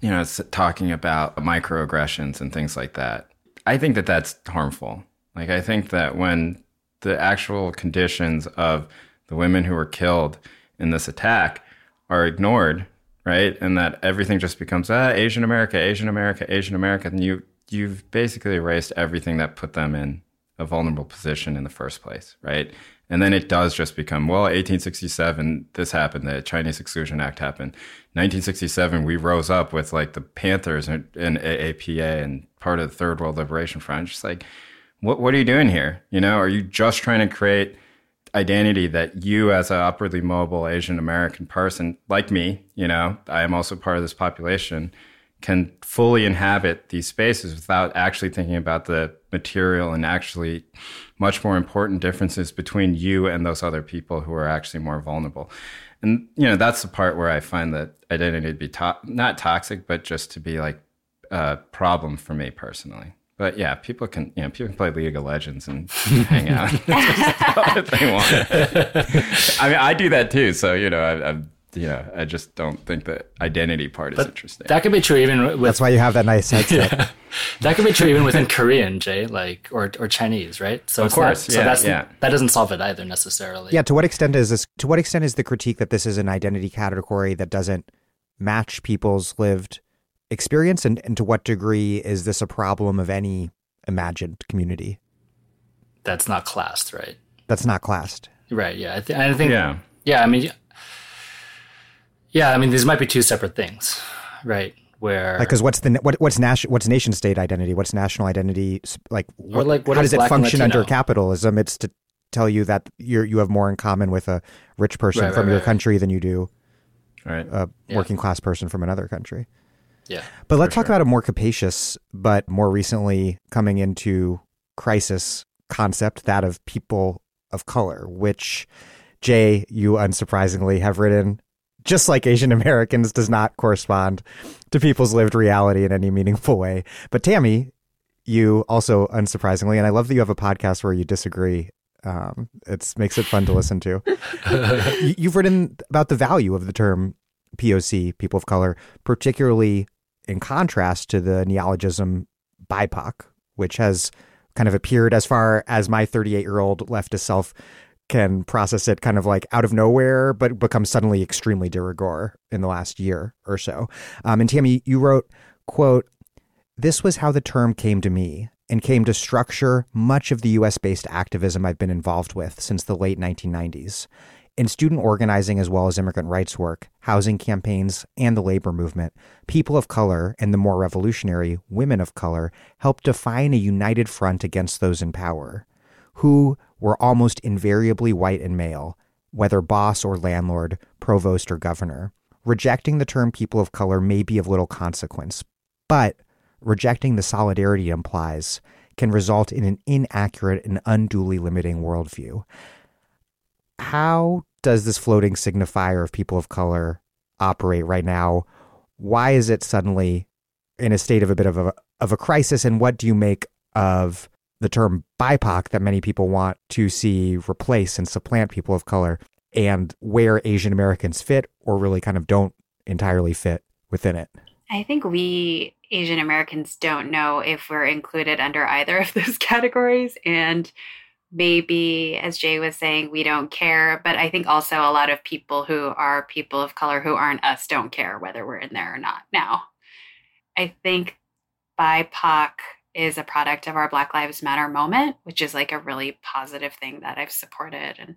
You know it's talking about microaggressions and things like that. I think that that's harmful. Like i think that when the actual conditions of the women who were killed in this attack are ignored right? And that everything just becomes ah asian america asian america asian america and you you've basically erased everything that put them in a vulnerable position in the first place right and then it does just become, well, 1867, this happened, the Chinese Exclusion Act happened. 1967, we rose up with like the Panthers and, and AAPA and part of the Third World Liberation Front. Just like, what, what are you doing here? You know, are you just trying to create identity that you as an upwardly mobile Asian American person, like me, you know, I am also part of this population, can fully inhabit these spaces without actually thinking about the material and actually much more important differences between you and those other people who are actually more vulnerable. And you know, that's the part where I find that identity to be to- not toxic, but just to be like a problem for me personally. But yeah, people can you know people can play League of Legends and hang out if they want. I mean, I do that too. So you know, I, I'm yeah, I just don't think the identity part is interesting. That could be true even with. That's why you have that nice headset. yeah. that could be true even within Korean, Jay, like or or Chinese, right? So of course, not, so that's yeah. that doesn't solve it either necessarily. Yeah. To what extent is this? To what extent is the critique that this is an identity category that doesn't match people's lived experience, and, and to what degree is this a problem of any imagined community? That's not classed, right? That's not classed, right? Yeah, I, th- I think. Yeah. Yeah. I mean. Yeah, I mean, these might be two separate things, right? where because like, what's the what, what's national what's nation state identity what's national identity like what, like what how does it function under capitalism it's to tell you that you you have more in common with a rich person right, from right, your right, country than you do right. a yeah. working class person from another country yeah but let's talk sure. about a more capacious but more recently coming into crisis concept that of people of color which jay you unsurprisingly have written just like Asian Americans, does not correspond to people's lived reality in any meaningful way. But Tammy, you also, unsurprisingly, and I love that you have a podcast where you disagree. Um, it makes it fun to listen to. You've written about the value of the term POC, people of color, particularly in contrast to the neologism BIPOC, which has kind of appeared as far as my 38 year old leftist self can process it kind of like out of nowhere, but become suddenly extremely de rigueur in the last year or so. Um, and Tammy, you wrote, quote, this was how the term came to me and came to structure much of the US based activism I've been involved with since the late 1990s. In student organizing as well as immigrant rights work, housing campaigns, and the labor movement, people of color and the more revolutionary women of color helped define a united front against those in power, who, were almost invariably white and male, whether boss or landlord, provost or governor. Rejecting the term people of color may be of little consequence, but rejecting the solidarity it implies can result in an inaccurate and unduly limiting worldview. How does this floating signifier of people of color operate right now? Why is it suddenly in a state of a bit of a of a crisis? And what do you make of the term BIPOC that many people want to see replace and supplant people of color and where Asian Americans fit or really kind of don't entirely fit within it? I think we Asian Americans don't know if we're included under either of those categories. And maybe, as Jay was saying, we don't care. But I think also a lot of people who are people of color who aren't us don't care whether we're in there or not now. I think BIPOC is a product of our Black Lives Matter moment, which is like a really positive thing that I've supported. And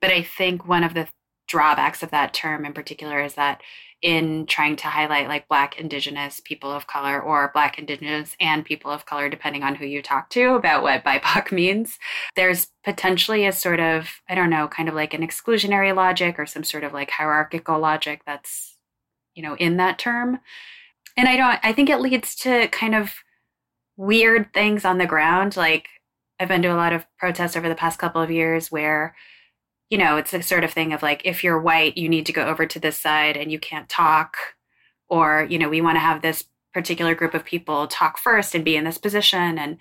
but I think one of the drawbacks of that term in particular is that in trying to highlight like black indigenous people of color or black indigenous and people of color depending on who you talk to about what bipoc means there's potentially a sort of i don't know kind of like an exclusionary logic or some sort of like hierarchical logic that's you know in that term and i don't i think it leads to kind of weird things on the ground. Like I've been to a lot of protests over the past couple of years where, you know, it's the sort of thing of like, if you're white, you need to go over to this side and you can't talk. Or, you know, we want to have this particular group of people talk first and be in this position. And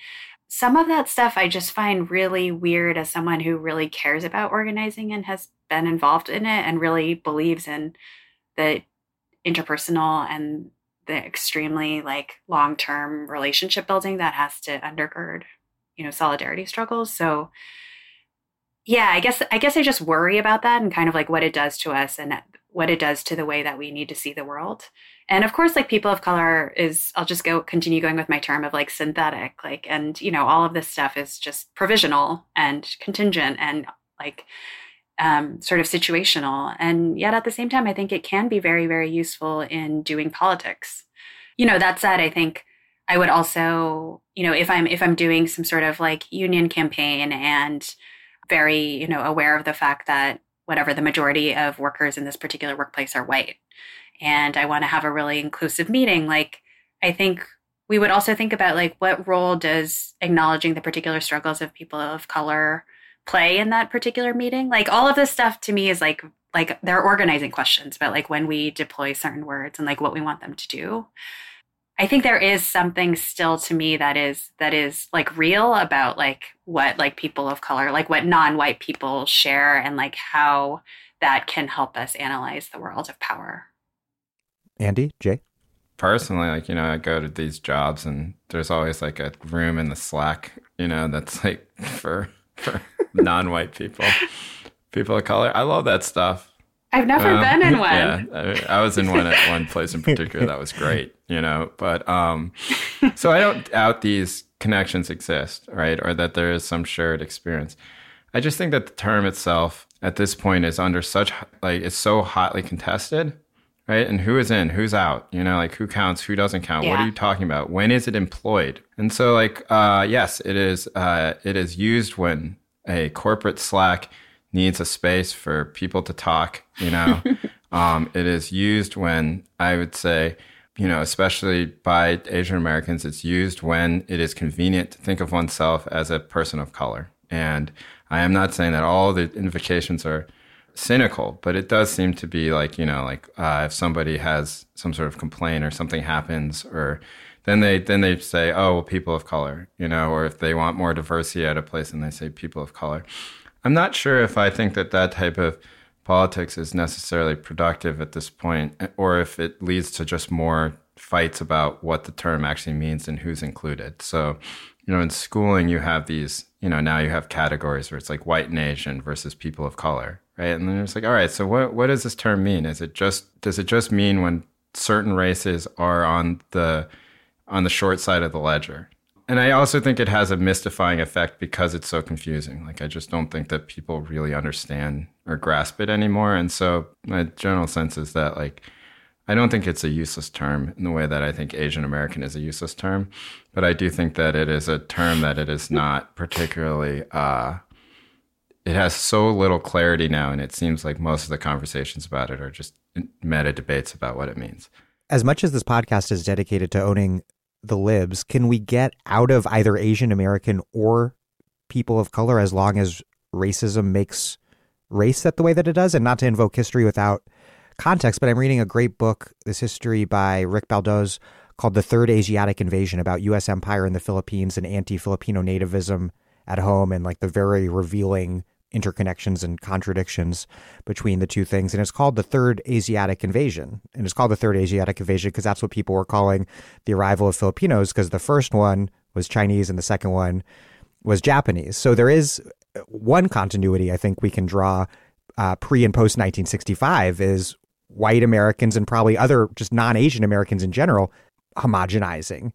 some of that stuff I just find really weird as someone who really cares about organizing and has been involved in it and really believes in the interpersonal and the extremely like long-term relationship building that has to undergird you know solidarity struggles. So yeah i guess i guess i just worry about that and kind of like what it does to us and what it does to the way that we need to see the world. And of course like people of color is i'll just go continue going with my term of like synthetic like and you know all of this stuff is just provisional and contingent and like um, sort of situational. And yet at the same time, I think it can be very, very useful in doing politics. You know, that said, I think I would also, you know, if I'm if I'm doing some sort of like union campaign and very, you know, aware of the fact that whatever the majority of workers in this particular workplace are white, and I want to have a really inclusive meeting, like I think we would also think about like what role does acknowledging the particular struggles of people of color play in that particular meeting. Like all of this stuff to me is like like they're organizing questions about like when we deploy certain words and like what we want them to do. I think there is something still to me that is that is like real about like what like people of color, like what non-white people share and like how that can help us analyze the world of power. Andy, Jay? personally, like, you know, I go to these jobs and there's always like a room in the Slack, you know, that's like for, for non white people, people of color. I love that stuff. I've never um, been in one. Yeah, I, I, was in one at one place in particular that was great, you know. But um, so I don't doubt these connections exist, right, or that there is some shared experience. I just think that the term itself at this point is under such like it's so hotly contested right? And who is in, who's out, you know, like who counts, who doesn't count. Yeah. What are you talking about? When is it employed? And so like, uh, yes, it is, uh, it is used when a corporate Slack needs a space for people to talk, you know, um, it is used when I would say, you know, especially by Asian Americans, it's used when it is convenient to think of oneself as a person of color. And I am not saying that all the invocations are cynical, but it does seem to be like, you know, like uh, if somebody has some sort of complaint or something happens or then they then they say, oh, well, people of color, you know, or if they want more diversity at a place and they say people of color. I'm not sure if I think that that type of politics is necessarily productive at this point, or if it leads to just more fights about what the term actually means and who's included. So, you know, in schooling, you have these, you know, now you have categories where it's like white and Asian versus people of color right? And then it's like, all right, so what what does this term mean? Is it just does it just mean when certain races are on the on the short side of the ledger? And I also think it has a mystifying effect because it's so confusing. Like I just don't think that people really understand or grasp it anymore. And so my general sense is that like I don't think it's a useless term in the way that I think Asian American is a useless term, but I do think that it is a term that it is not particularly uh, it has so little clarity now, and it seems like most of the conversations about it are just meta debates about what it means. As much as this podcast is dedicated to owning the libs, can we get out of either Asian American or people of color as long as racism makes race that the way that it does? And not to invoke history without context, but I'm reading a great book, this history by Rick Baldoz called The Third Asiatic Invasion about U.S. empire in the Philippines and anti Filipino nativism at home and like the very revealing interconnections and contradictions between the two things. And it's called the Third Asiatic Invasion. And it's called the Third Asiatic Invasion because that's what people were calling the arrival of Filipinos because the first one was Chinese and the second one was Japanese. So there is one continuity I think we can draw uh, pre and post 1965 is white Americans and probably other just non Asian Americans in general homogenizing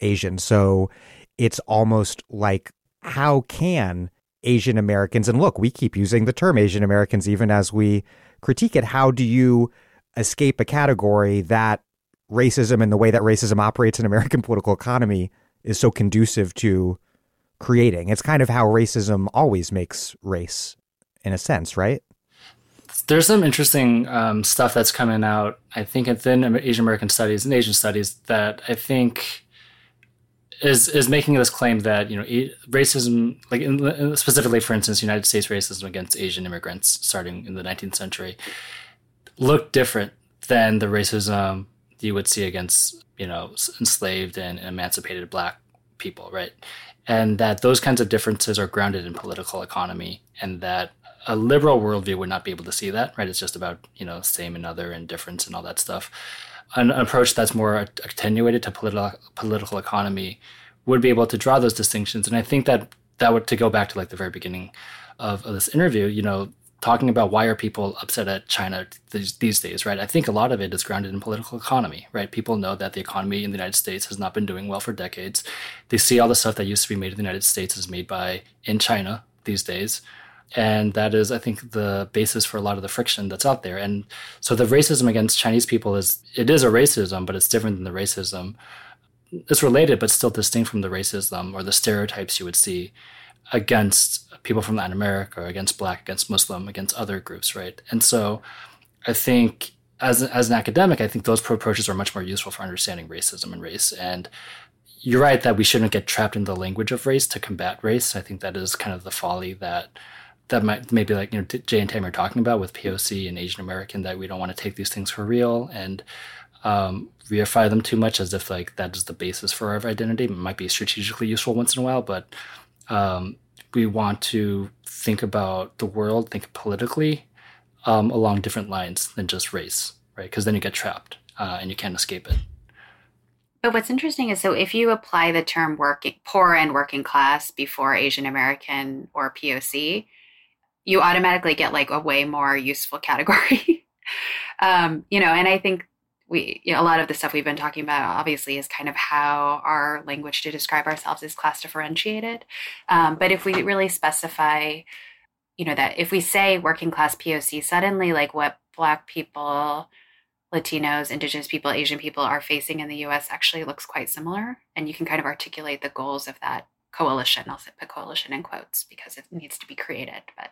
Asian. So it's almost like how can Asian Americans, and look, we keep using the term Asian Americans even as we critique it. How do you escape a category that racism and the way that racism operates in American political economy is so conducive to creating? It's kind of how racism always makes race, in a sense, right? There's some interesting um, stuff that's coming out, I think, within Asian American studies and Asian studies that I think is is making this claim that you know racism, like in, specifically, for instance, United States racism against Asian immigrants starting in the 19th century, looked different than the racism you would see against you know enslaved and emancipated Black people, right? And that those kinds of differences are grounded in political economy, and that a liberal worldview would not be able to see that, right? It's just about you know same and other and difference and all that stuff an approach that's more attenuated to political political economy would be able to draw those distinctions. And I think that that would to go back to like the very beginning of, of this interview, you know, talking about why are people upset at China these, these days, right? I think a lot of it is grounded in political economy, right? People know that the economy in the United States has not been doing well for decades. They see all the stuff that used to be made in the United States is made by in China these days and that is i think the basis for a lot of the friction that's out there. And so the racism against chinese people is it is a racism but it's different than the racism. It's related but still distinct from the racism or the stereotypes you would see against people from latin america or against black against muslim against other groups right? And so i think as, as an academic i think those approaches are much more useful for understanding racism and race. And you're right that we shouldn't get trapped in the language of race to combat race. I think that is kind of the folly that that might maybe like you know Jay and Tam are talking about with POC and Asian American that we don't want to take these things for real and um, reify them too much as if like that is the basis for our identity. It might be strategically useful once in a while, but um, we want to think about the world, think politically um, along different lines than just race, right? Because then you get trapped uh, and you can't escape it. But what's interesting is so if you apply the term working poor and working class before Asian American or POC, you automatically get like a way more useful category. um, you know, and I think we you know, a lot of the stuff we've been talking about obviously is kind of how our language to describe ourselves is class differentiated. Um, but if we really specify, you know, that if we say working class POC, suddenly like what Black people Latinos, Indigenous people, Asian people are facing in the US actually looks quite similar. And you can kind of articulate the goals of that coalition. I'll put coalition in quotes because it needs to be created. But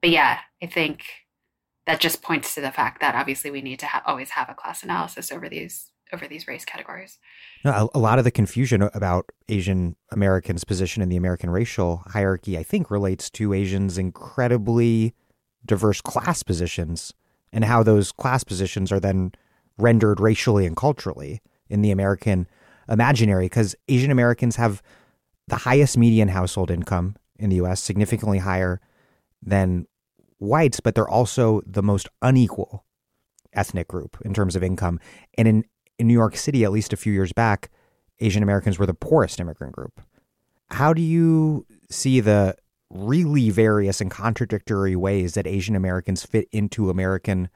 but yeah, I think that just points to the fact that obviously we need to ha- always have a class analysis over these over these race categories. No, a, a lot of the confusion about Asian Americans' position in the American racial hierarchy, I think, relates to Asians' incredibly diverse class positions and how those class positions are then rendered racially and culturally in the American imaginary. Because Asian Americans have the highest median household income in the US, significantly higher than whites, but they're also the most unequal ethnic group in terms of income. And in, in New York City, at least a few years back, Asian Americans were the poorest immigrant group. How do you see the really various and contradictory ways that Asian Americans fit into American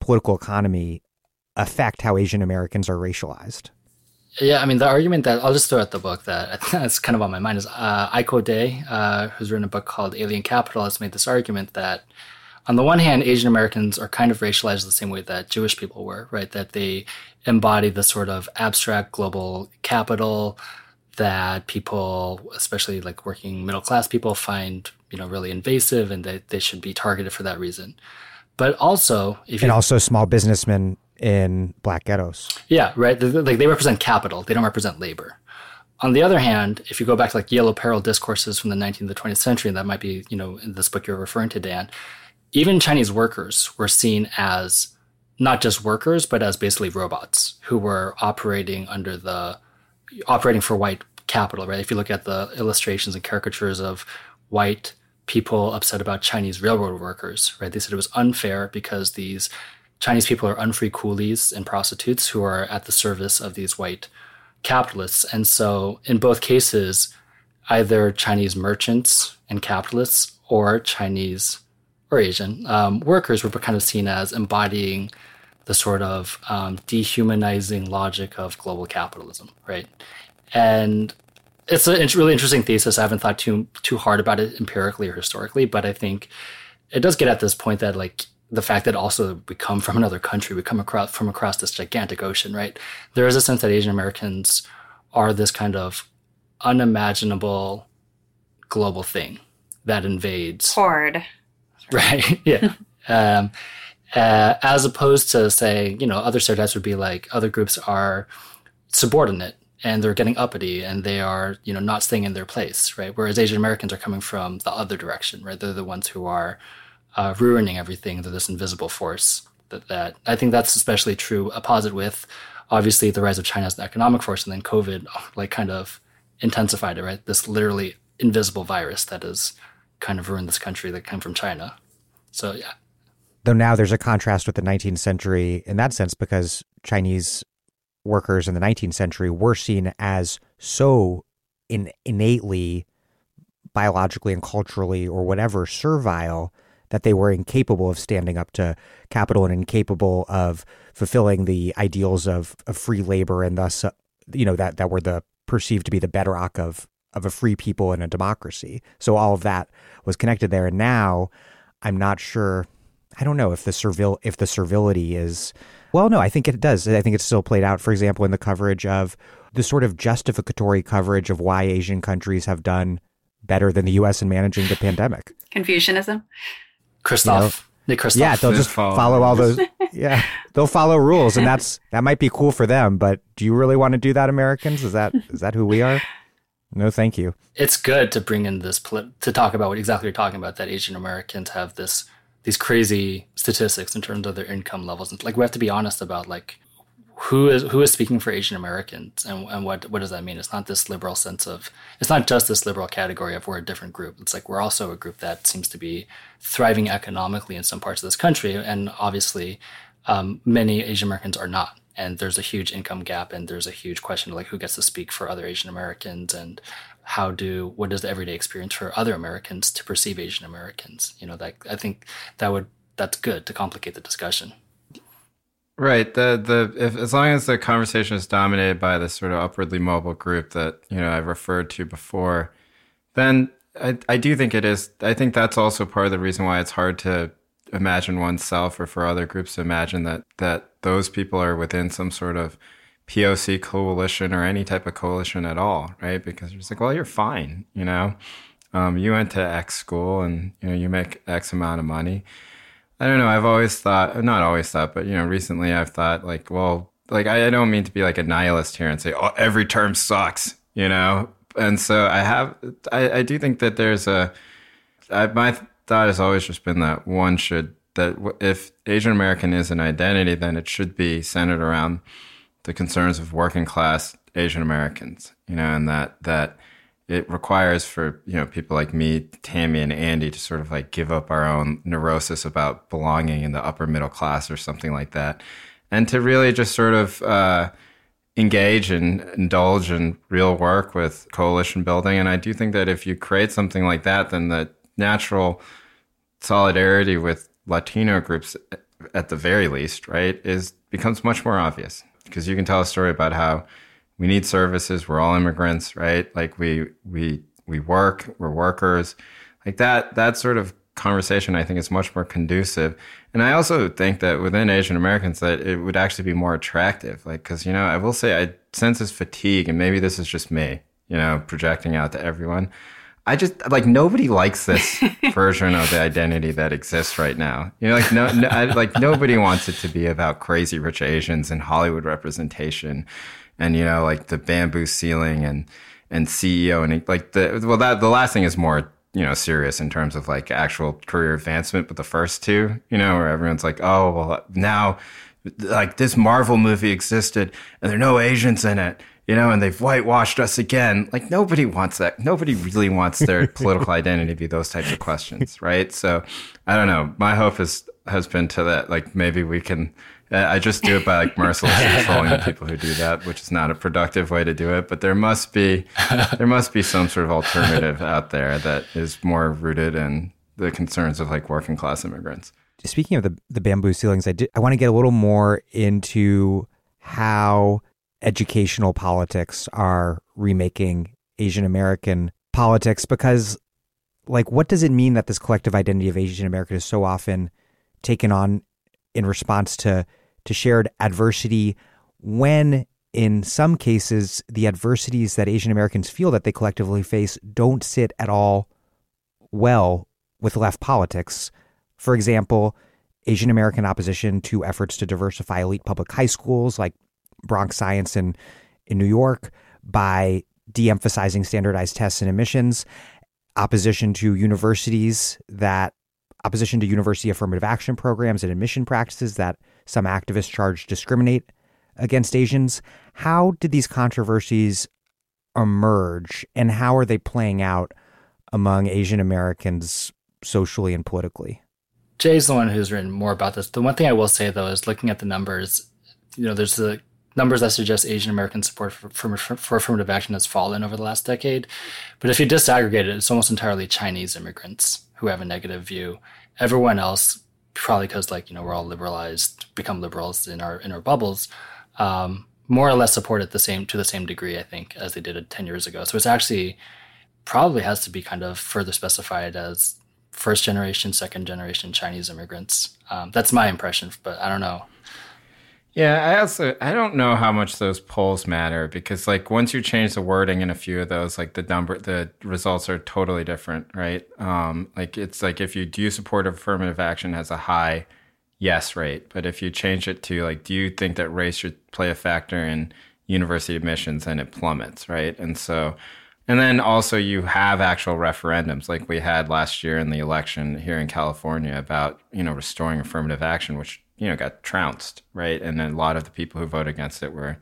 political economy affect how Asian Americans are racialized? Yeah, I mean, the argument that I'll just throw out the book that that's kind of on my mind is uh, Iyko Day, uh, who's written a book called Alien Capital, has made this argument that on the one hand, Asian Americans are kind of racialized the same way that Jewish people were, right? That they embody the sort of abstract global capital that people, especially like working middle class people, find you know really invasive, and that they should be targeted for that reason. But also, if you, and also small businessmen in black ghettos. Yeah, right. Like they represent capital; they don't represent labor. On the other hand, if you go back to like yellow peril discourses from the 19th to 20th century, and that might be you know in this book you're referring to, Dan, even Chinese workers were seen as not just workers, but as basically robots who were operating under the operating for white capital, right? If you look at the illustrations and caricatures of white people upset about Chinese railroad workers, right? They said it was unfair because these Chinese people are unfree coolies and prostitutes who are at the service of these white capitalists. And so in both cases, either Chinese merchants and capitalists or Chinese or Asian um, workers were kind of seen as embodying the sort of um, dehumanizing logic of global capitalism, right? And it's a really interesting thesis. I haven't thought too too hard about it empirically or historically, but I think it does get at this point that like the fact that also we come from another country, we come across from across this gigantic ocean, right? There is a sense that Asian Americans are this kind of unimaginable global thing that invades horde, right? yeah. um, uh, as opposed to say, you know, other stereotypes would be like other groups are subordinate and they're getting uppity and they are you know not staying in their place right? Whereas asian americans are coming from the other direction right? They're the ones who are uh, ruining everything. They're this invisible force that, that i think that's especially true opposite with obviously the rise of china as an economic force and then covid like kind of intensified it right? This literally invisible virus that has kind of ruined this country that came from china. So yeah. Though now there's a contrast with the 19th century in that sense because chinese workers in the 19th century were seen as so in, innately biologically and culturally or whatever servile that they were incapable of standing up to capital and incapable of fulfilling the ideals of, of free labor and thus uh, you know that that were the perceived to be the bedrock of of a free people and a democracy. So all of that was connected there. And now i'm not sure i don't know if the servil if the servility is well, no, I think it does. I think it's still played out, for example, in the coverage of the sort of justificatory coverage of why Asian countries have done better than the U.S. in managing the pandemic. Confucianism. Christoph. You know, Christoph. Yeah, they'll just follow all those. Yeah, they'll follow rules, and that's that might be cool for them. But do you really want to do that, Americans? Is that is that who we are? No, thank you. It's good to bring in this to talk about what exactly you're talking about. That Asian Americans have this these crazy statistics in terms of their income levels. And like we have to be honest about like who is who is speaking for Asian Americans and, and what what does that mean? It's not this liberal sense of it's not just this liberal category of we're a different group. It's like we're also a group that seems to be thriving economically in some parts of this country, and obviously um, many Asian Americans are not. and there's a huge income gap and there's a huge question of like who gets to speak for other asian americans and how do what is the everyday experience for other americans to perceive asian americans? You know that i think that would that's good to complicate the discussion. Right. The the if, as long as the conversation is dominated by this sort of upwardly mobile group that you know i've referred to before then I, I do think it is i think that's also part of the reason why it's hard to imagine oneself or for other groups to imagine that that those people are within some sort of POC coalition or any type of coalition at all, right? Because you're just like, well, you're fine, you know. Um, you went to X school and you know you make X amount of money. I don't know. I've always thought, not always thought, but you know, recently I've thought like, well, like I, I don't mean to be like a nihilist here and say, oh, every term sucks, you know. And so I have, I, I do think that there's a, I, my thought has always just been that one should that if Asian American is an identity, then it should be centered around the concerns of working class Asian Americans, you know, and that that it requires for you know people like me, Tammy, and Andy to sort of like give up our own neurosis about belonging in the upper middle class or something like that, and to really just sort of uh, engage and indulge in real work with coalition building. And I do think that if you create something like that, then the natural solidarity with Latino groups, at the very least, right, is becomes much more obvious because you can tell a story about how we need services. We're all immigrants, right? Like we we we work. We're workers. Like that. That sort of conversation, I think, is much more conducive. And I also think that within Asian Americans, that it would actually be more attractive. Like, because you know, I will say, I sense this fatigue, and maybe this is just me, you know, projecting out to everyone I just like nobody likes this version of the identity that exists right now. You know, like no, no I, like nobody wants it to be about crazy rich Asians and Hollywood representation, and you know, like the bamboo ceiling and and CEO and like the well that the last thing is more you know serious in terms of like actual career advancement, but the first two, you know, where everyone's like, oh well, now like this Marvel movie existed and there are no Asians in it you know, and they've whitewashed us again. Like nobody wants that. Nobody really wants their political identity to be those types of questions, right? So I don't know. My hope is has been to that. Like maybe we can. Uh, I just do it by like mercilessly controlling the people who do that, which is not a productive way to do it. But there must be there must be some sort of alternative out there that is more rooted in the concerns of like working class immigrants. Speaking of the the bamboo ceilings, I did, I want to get a little more into how educational politics are remaking Asian American politics because like what does it mean that this collective identity of Asian American is so often taken on in response to to shared adversity when in some cases the adversities that Asian Americans feel that they collectively face don't sit at all well with left politics. For example, Asian American opposition to efforts to diversify elite public high schools like Bronx Science in, in New York by de emphasizing standardized tests and admissions, opposition to universities that opposition to university affirmative action programs and admission practices that some activists charge discriminate against Asians. How did these controversies emerge and how are they playing out among Asian Americans socially and politically? Jay's the one who's written more about this. The one thing I will say though is looking at the numbers, you know, there's the numbers that suggest Asian American support for, for, for, affirmative action has fallen over the last decade. But if you disaggregate it, it's almost entirely Chinese immigrants who have a negative view. Everyone else, probably because like you know we're all liberalized, become liberals in our in our bubbles, um, more or less support it the same to the same degree, I think, as they did ten years ago. So it's actually probably has to be kind of further specified as first generation, second generation Chinese immigrants. Um, that's my impression, but I don't know. Yeah, I also I don't know how much those polls matter because like once you change the wording in a few of those, like the number the results are totally different, right? Um, like it's like if you do support affirmative action has a high yes rate, but if you change it to like do you think that race should play a factor in university admissions, then it plummets, right? And so and then also you have actual referendums like we had last year in the election here in California about, you know, restoring affirmative action, which you know got trounced, right? And then a lot of the people who voted against it were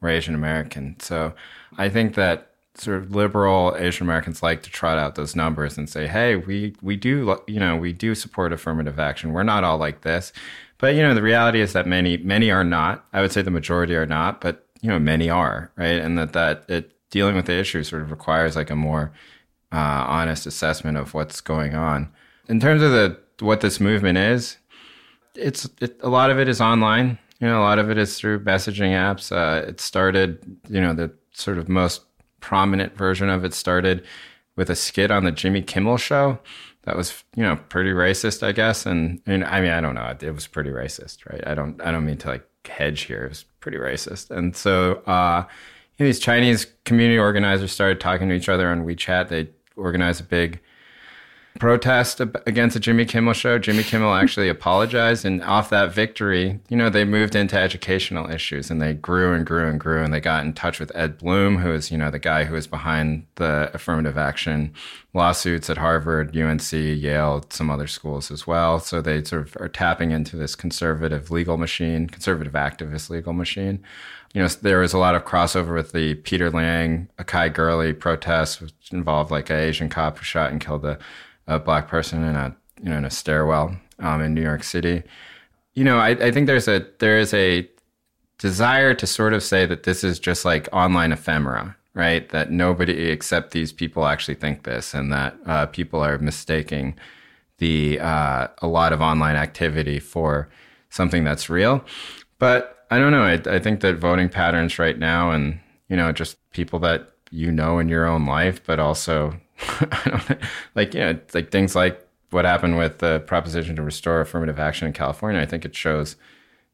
were Asian American. So I think that sort of liberal Asian Americans like to trot out those numbers and say, "Hey, we we do you know we do support affirmative action. We're not all like this." But you know, the reality is that many many are not. I would say the majority are not, but you know, many are, right? And that that it dealing with the issue sort of requires like a more uh, honest assessment of what's going on. In terms of the what this movement is, it's it, a lot of it is online. You know, a lot of it is through messaging apps. Uh, it started, you know, the sort of most prominent version of it started with a skit on the Jimmy Kimmel show that was you know pretty racist, I guess. And, and I mean, I don't know, it, it, was pretty racist, right? I don't I don't mean to like hedge here. It was pretty racist, and so uh, you know, these Chinese community organizers started talking to each other on WeChat. They organized a big protest against the Jimmy Kimmel show. Jimmy Kimmel actually apologized, and off that victory, you know, they moved into educational issues, and they grew and grew and grew, and they got in touch with Ed Blum, who is you know the guy who was behind the affirmative action lawsuits at Harvard, UNC, Yale, some other schools as well. So they sort of are tapping into this conservative legal machine, conservative activist legal machine. You know, there was a lot of crossover with the Peter Liang, Akai Gurley protests, which involved like an Asian cop who shot and killed a a black person in a you know in a stairwell um, in New York City. You know, I, I think there's a there is a desire to sort of say that this is just like online ephemera, right? That nobody except these people actually think this, and that uh, people are mistaking the uh, a lot of online activity for something that's real. But I don't know. I, I think that voting patterns right now, and you know, just people that you know in your own life, but also I don't like you know like things like what happened with the proposition to restore affirmative action in California. I think it shows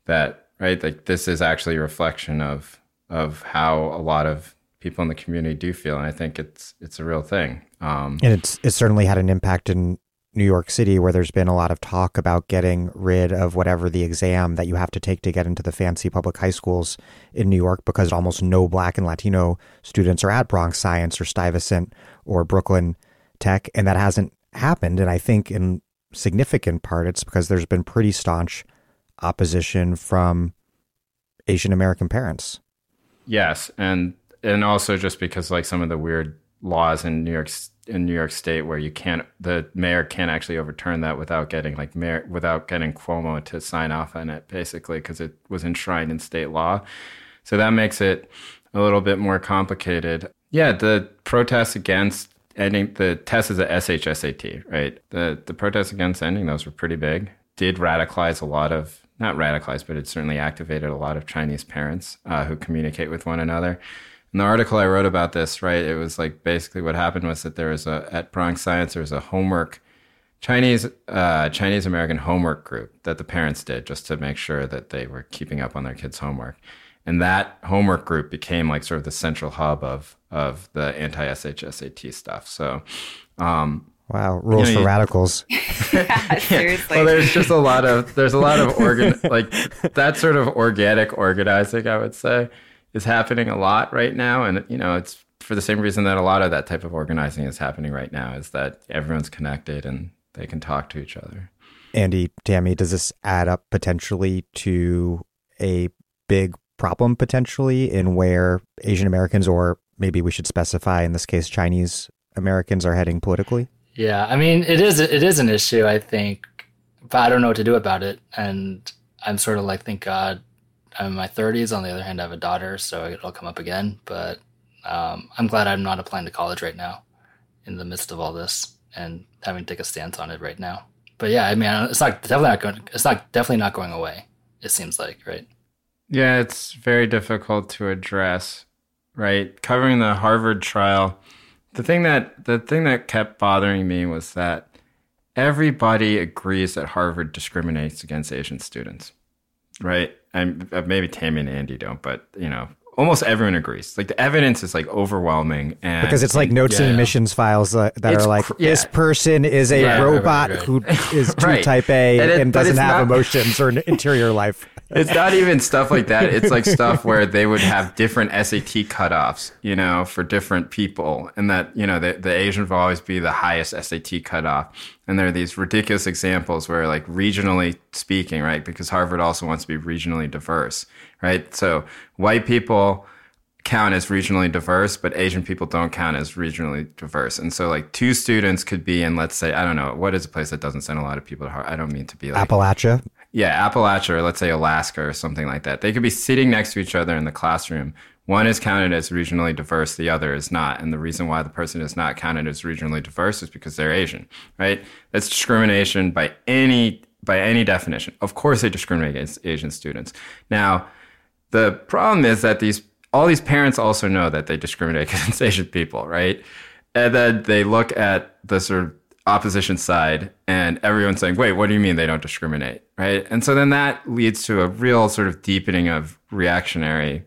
that right like this is actually a reflection of of how a lot of people in the community do feel, and I think it's it's a real thing. Um, and it's it certainly had an impact in New York City, where there's been a lot of talk about getting rid of whatever the exam that you have to take to get into the fancy public high schools in New York, because almost no Black and Latino students are at Bronx Science or Stuyvesant or Brooklyn Tech, and that hasn't happened. And I think in significant part, it's because there's been pretty staunch opposition from Asian American parents. Yes, and and also just because like some of the weird laws in New York in New York State where you can't the mayor can't actually overturn that without getting like mayor without getting Cuomo to sign off on it basically because it was enshrined in state law. So that makes it a little bit more complicated. Yeah, the protests against ending the test is a SHSAT, right? The the protests against ending those were pretty big. Did radicalize a lot of not radicalize, but it certainly activated a lot of Chinese parents uh, who communicate with one another. In the article I wrote about this, right, it was like basically what happened was that there was a at Bronx Science there was a homework Chinese uh, Chinese American homework group that the parents did just to make sure that they were keeping up on their kids' homework and that homework group became like sort of the central hub of of the anti SHSAT stuff. So, um, wow, rules you know, for you, radicals. yeah, seriously. well, there's just a lot of there's a lot of organ like that sort of organic organizing. I would say is happening a lot right now, and you know it's for the same reason that a lot of that type of organizing is happening right now is that everyone's connected and they can talk to each other. Andy, Tammy, does this add up potentially to a big problem potentially in where Asian Americans, or maybe we should specify in this case Chinese Americans, are heading politically? Yeah, I mean it is it is an issue I think, but I don't know what to do about it, and I'm sort of like, thank God, I'm in my 30s. On the other hand, I have a daughter, so it'll come up again. But um, I'm glad I'm not applying to college right now, in the midst of all this, and having to take a stance on it right now. But yeah, I mean, it's not definitely not going. It's not definitely not going away. It seems like right. Yeah, it's very difficult to address, right? Covering the Harvard trial, the thing that the thing that kept bothering me was that everybody agrees that Harvard discriminates against Asian students, right? And uh, maybe Tammy and Andy don't, but you know, almost everyone agrees. Like the evidence is like overwhelming, and because it's like notes yeah. and admissions files uh, that are like yeah. this person is a yeah, robot right, right, right. who is type A and, it, and doesn't have not, emotions or an interior life. It's not even stuff like that. It's like stuff where they would have different SAT cutoffs, you know, for different people, and that you know the, the Asian will always be the highest SAT cutoff. And there are these ridiculous examples where, like, regionally speaking, right? Because Harvard also wants to be regionally diverse, right? So white people count as regionally diverse, but Asian people don't count as regionally diverse. And so, like, two students could be in, let's say, I don't know, what is a place that doesn't send a lot of people to Harvard? I don't mean to be like Appalachia. yeah, Appalachia or let's say Alaska or something like that. They could be sitting next to each other in the classroom. One is counted as regionally diverse, the other is not. And the reason why the person is not counted as regionally diverse is because they're Asian, right? That's discrimination by any by any definition. Of course they discriminate against Asian students. Now, the problem is that these all these parents also know that they discriminate against Asian people, right? And then they look at the sort of opposition side and everyone's saying, wait, what do you mean they don't discriminate? Right. And so then that leads to a real sort of deepening of reactionary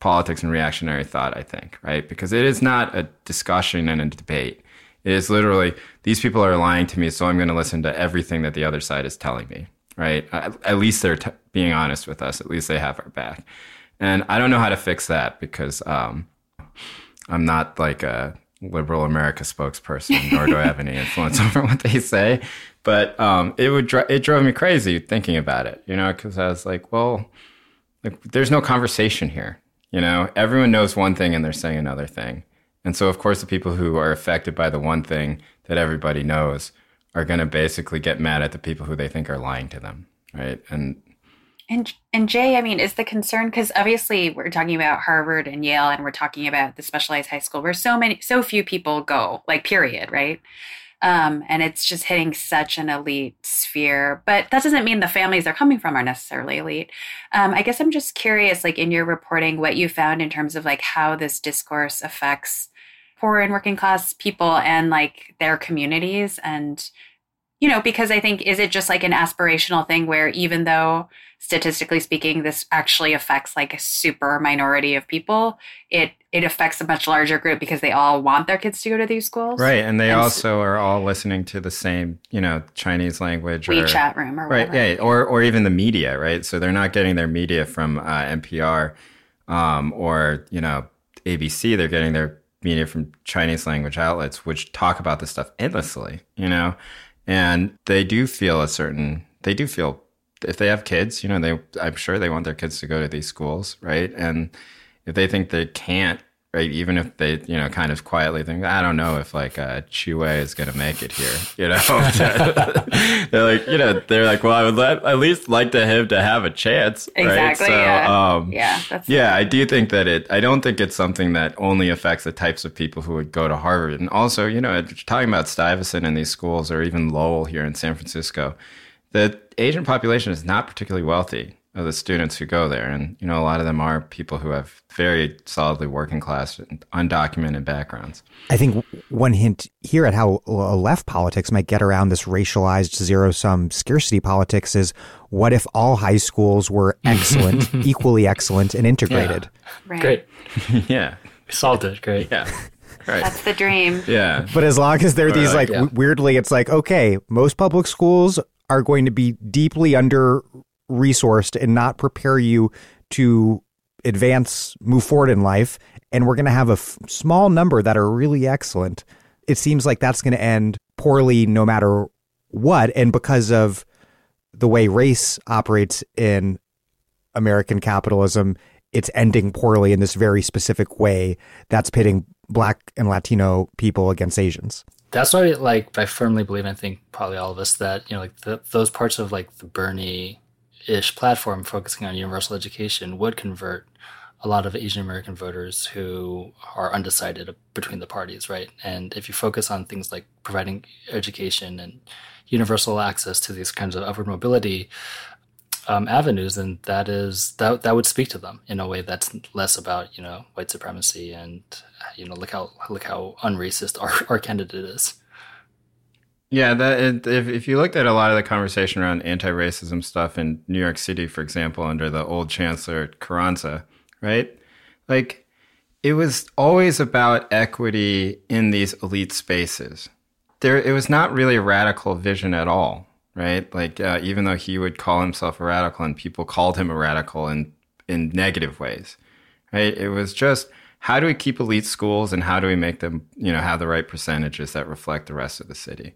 politics and reactionary thought, I think, right? Because it is not a discussion and a debate. It is literally, these people are lying to me, so I'm going to listen to everything that the other side is telling me, right? At, least they're t- being honest with us. At least they have our back. And I don't know how to fix that because um, I'm not like a liberal America spokesperson, nor do I have any influence over what they say. But um, it would dr- it drove me crazy thinking about it, you know, because I was like, well, like there's no conversation here, you know. Everyone knows one thing and they're saying another thing, and so of course the people who are affected by the one thing that everybody knows are going to basically get mad at the people who they think are lying to them, right? And and and Jay, I mean, is the concern because obviously we're talking about Harvard and Yale, and we're talking about the specialized high school where so many, so few people go, like period, right? Um, and it's just hitting such an elite sphere. But that doesn't mean the families they're coming from are necessarily elite. Um, I guess I'm just curious, like in your reporting, what you found in terms of like how this discourse affects poor and working class people and like their communities, and you know, because I think is it just like an aspirational thing where even though statistically speaking, this actually affects like a super minority of people. It it affects a much larger group because they all want their kids to go to these schools. Right. And they and also so, are all listening to the same, you know, Chinese language or WeChat room or whatever. Right. Yeah. Or or even the media, right? So they're not getting their media from uh, NPR um, or, you know, ABC. They're getting their media from Chinese language outlets, which talk about this stuff endlessly, you know? And they do feel a certain they do feel if they have kids, you know, they I'm sure they want their kids to go to these schools, right? And if they think they can't, right, even if they, you know, kind of quietly think, I don't know if like uh, Chue is going to make it here, you know, they're like, you know, they're like, well, I would let, at least like to him to have a chance, exactly, right? So, yeah, um, yeah, that's yeah. I do think that it. I don't think it's something that only affects the types of people who would go to Harvard, and also, you know, talking about Stuyvesant and these schools, or even Lowell here in San Francisco the Asian population is not particularly wealthy of the students who go there. And, you know, a lot of them are people who have very solidly working class and undocumented backgrounds. I think one hint here at how left politics might get around this racialized zero sum scarcity politics is what if all high schools were excellent, equally excellent, and integrated? Yeah. Right. Great. yeah. We solved it. Great. Yeah. Right. That's the dream. Yeah. But as long as there are these like yeah. weirdly, it's like, okay, most public schools are going to be deeply under resourced and not prepare you to advance, move forward in life. And we're going to have a f- small number that are really excellent. It seems like that's going to end poorly no matter what. And because of the way race operates in American capitalism, it's ending poorly in this very specific way that's pitting black and Latino people against Asians that's why like I firmly believe and I think probably all of us that you know like the, those parts of like the Bernie ish platform focusing on universal education would convert a lot of Asian American voters who are undecided between the parties, right? And if you focus on things like providing education and universal access to these kinds of upward mobility um, avenues, then that is that that would speak to them in a way that's less about you know white supremacy and you know look how look how unracist our, our candidate is. Yeah, that if if you looked at a lot of the conversation around anti-racism stuff in New York City, for example, under the old chancellor Carranza, right? Like it was always about equity in these elite spaces. There, it was not really a radical vision at all right? Like uh, even though he would call himself a radical, and people called him a radical in in negative ways, right? It was just how do we keep elite schools and how do we make them, you know, have the right percentages that reflect the rest of the city?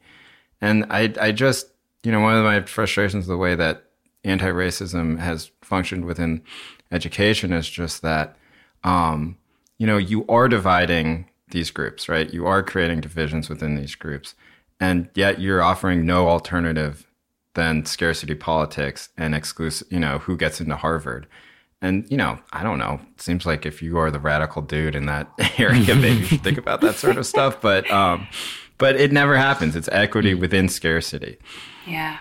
And I, I just, you know, one of my frustrations with the way that anti-racism has functioned within education is just that, um, you know, you are dividing these groups, right? You are creating divisions within these groups, and yet you're offering no alternative than scarcity politics and exclusive, you know, who gets into Harvard. And, you know, I don't know. It seems like if you are the radical dude in that area, maybe you should think about that sort of stuff. But, um, but it never happens. It's equity within scarcity. Yeah.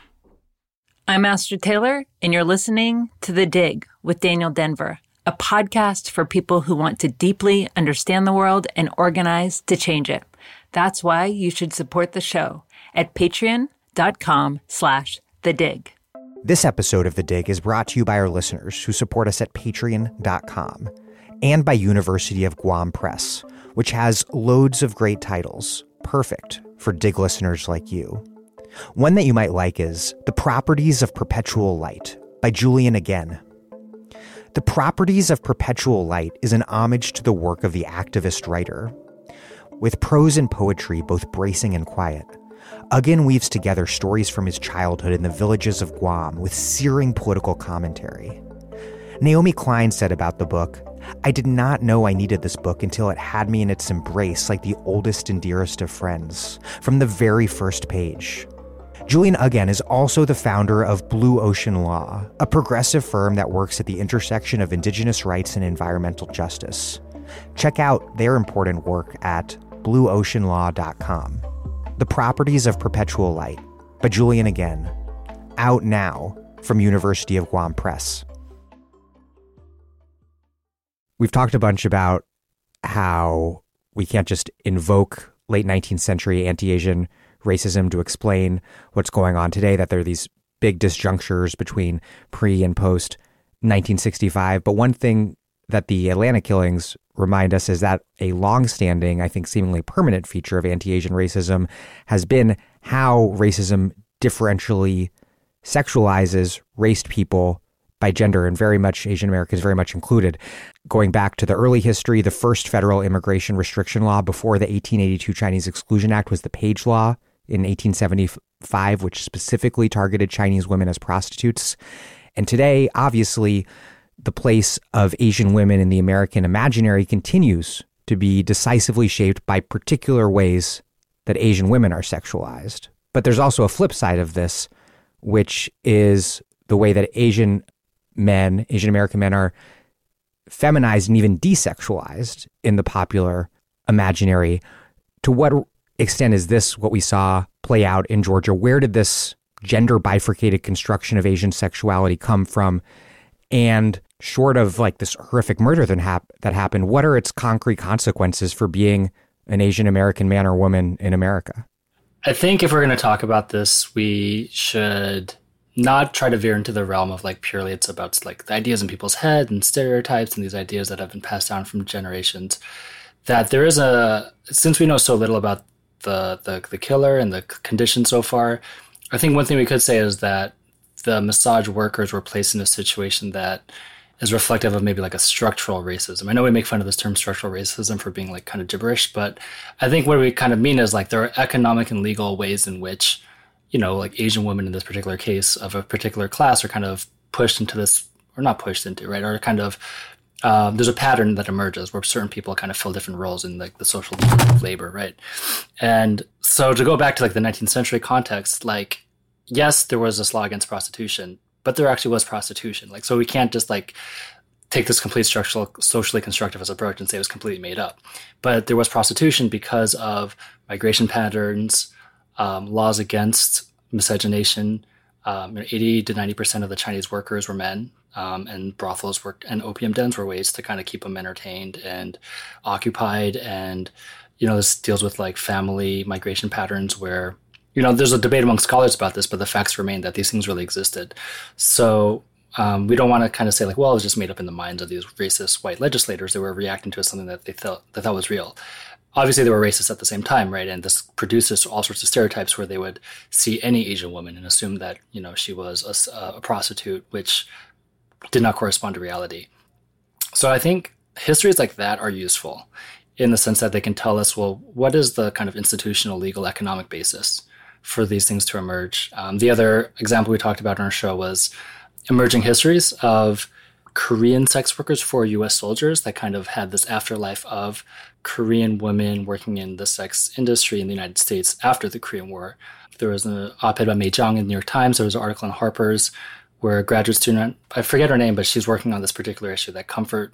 I'm Astra Taylor, and you're listening to The Dig with Daniel Denvir, a podcast for people who want to deeply understand the world and organize to change it. That's why you should support the show at patreon.com slash the dig. This episode of The Dig is brought to you by our listeners who support us at patreon.com and by University of Guam Press, which has loads of great titles, perfect for Dig listeners like you. One that you might like is The Properties of Perpetual Light by Julian Aguon. The Properties of Perpetual Light is an homage to the work of the activist writer. With prose and poetry both bracing and quiet, Aguon weaves together stories from his childhood in the villages of Guam with searing political commentary. Naomi Klein said about the book, I did not know I needed this book until it had me in its embrace like the oldest and dearest of friends, from the very first page. Julian Aguon is also the founder of Blue Ocean Law, a progressive firm that works at the intersection of indigenous rights and environmental justice. Check out their important work at blueoceanlaw.com. The Properties of Perpetual Light by Julian Aguon, out now from University of Guam Press. We've talked a bunch about how we can't just invoke late 19th century anti Asian racism to explain what's going on today, that there are these big disjunctures between pre and post 1965. But one thing that the Atlanta killings remind us is that a long-standing, I think seemingly permanent feature of anti-Asian racism has been how racism differentially sexualizes raced people by gender and very much Asian Americans very much included. Going back to the early history, the first federal immigration restriction law before the 1882 Chinese Exclusion Act was the Page Law in 1875, which specifically targeted Chinese women as prostitutes. And today, obviously, the place of Asian women in the American imaginary continues to be decisively shaped by particular ways that Asian women are sexualized. But there's also a flip side of this, which is the way that Asian men, Asian American men, are feminized and even desexualized in the popular imaginary. To what extent is this what we saw play out in Georgia? Where did this gender bifurcated construction of Asian sexuality come from? And short of like this horrific murder that, hap- that happened, what are its concrete consequences for being an Asian American man or woman in America? I think if we're going to talk about this, we should not try to veer into the realm of like purely it's about like the ideas in people's head and stereotypes and these ideas that have been passed down from generations. That there is a since we know so little about the the, the killer and the condition so far, I think one thing we could say is that the massage workers were placed in a situation that is reflective of maybe like a structural racism. I know we make fun of this term structural racism for being like kind of gibberish, but I think what we kind of mean is like there are economic and legal ways in which, you know, like Asian women in this particular case of a particular class are kind of pushed into this, or not pushed into, right? Or kind of, um, there's a pattern that emerges where certain people kind of fill different roles in like the social labor, right? And so to go back to like the 19th century context, like, yes, there was this law against prostitution, but there actually was prostitution. Like, so we can't just like take this complete structural, socially constructivist approach and say it was completely made up. But there was prostitution because of migration patterns, um, laws against miscegenation. Um, 80 to 90 percent of the Chinese workers were men, um, and brothels were and opium dens were ways to kind of keep them entertained and occupied. And you know, this deals with like family migration patterns where you know, there's a debate among scholars about this, but the facts remain that these things really existed. So um, we don't want to kind of say like, well, it was just made up in the minds of these racist white legislators that were reacting to something that they thought that was real. Obviously, they were racist at the same time, right? And this produces all sorts of stereotypes where they would see any Asian woman and assume that you know she was a, a prostitute, which did not correspond to reality. So I think histories like that are useful in the sense that they can tell us, well, what is the kind of institutional, legal, economic basis for these things to emerge. Um, the other example we talked about on our show was emerging histories of Korean sex workers for US soldiers that kind of had this afterlife of Korean women working in the sex industry in the United States after the Korean War. There was an op-ed by Mei Zhang in the New York Times. There was an article in Harper's where a graduate student, I forget her name, but she's working on this particular issue that comfort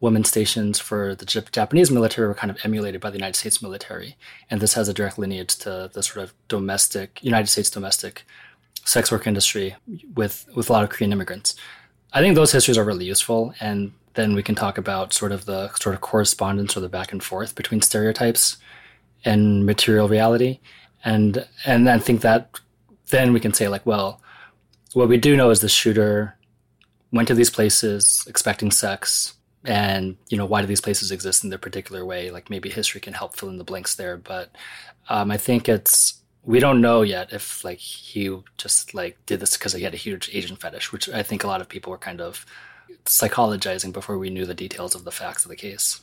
women stations for the Japanese military were kind of emulated by the United States military. And this has a direct lineage to the sort of domestic, United States domestic sex work industry with, with a lot of Korean immigrants. I think those histories are really useful. And then we can talk about sort of the sort of correspondence or the back and forth between stereotypes and material reality. And, and I think that then we can say like, well, what we do know is the shooter went to these places expecting sex and you know why do these places exist in their particular way? Like maybe history can help fill in the blanks there but um, i think it's we don't know yet if like he just like did this because he had a huge asian fetish which i think a lot of people were kind of psychologizing before we knew the details of the facts of the case.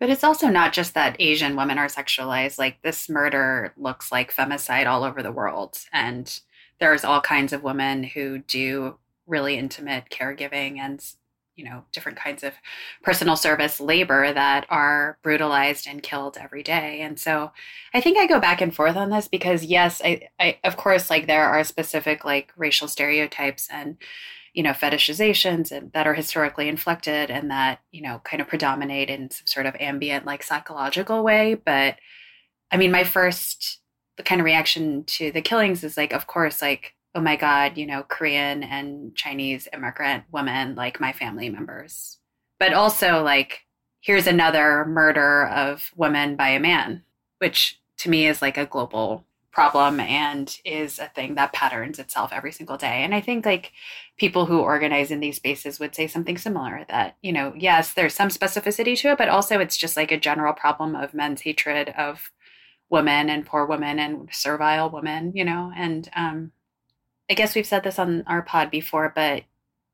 But it's also not just that asian women are sexualized. Like this murder looks like femicide all over the world and there's all kinds of women who do really intimate caregiving and you know different kinds of personal service labor that are brutalized and killed every day. And so i think i go back and forth on this because yes i, I of course like there are specific like racial stereotypes and you know fetishizations and that are historically inflected and that you know kind of predominate in some sort of ambient like psychological way. But i mean my first kind of reaction to the killings is like of course like oh my God, you know, Korean and Chinese immigrant women, like my family members. But also, like, here's another murder of women by a man, which to me is like a global problem and is a thing that patterns itself every single day. And I think like people who organize in these spaces would say something similar that, you know, yes, there's some specificity to it, but also it's just like a general problem of men's hatred of women and poor women and servile women, you know, and um I guess we've said this on our pod before, but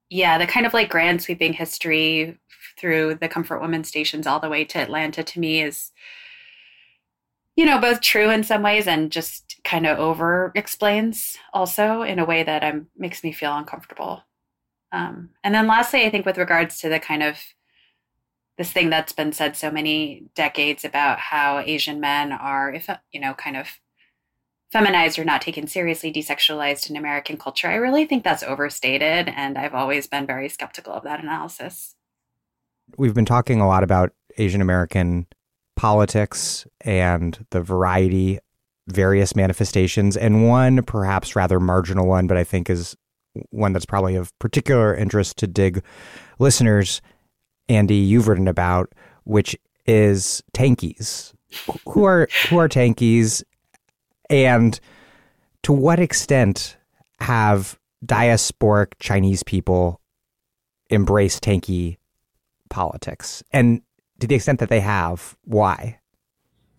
yeah, the kind of like grand sweeping history through the Comfort Women stations all the way to Atlanta to me is, you know, both true in some ways and just kind of over explains also in a way that um, makes me feel uncomfortable. Um, and then lastly, I think with regards to the kind of this thing that's been said so many decades about how Asian men are, if you know, kind of feminized or not taken seriously, desexualized in American culture. I really think that's overstated, and I've always been very skeptical of that analysis. We've been talking a lot about Asian American politics and the variety, various manifestations, and one perhaps rather marginal one, but I think is one that's probably of particular interest to dig listeners. Andy, you've written about, which is tankies. who are who are tankies and to what extent have diasporic Chinese people embraced tanky politics? And to the extent that they have, why?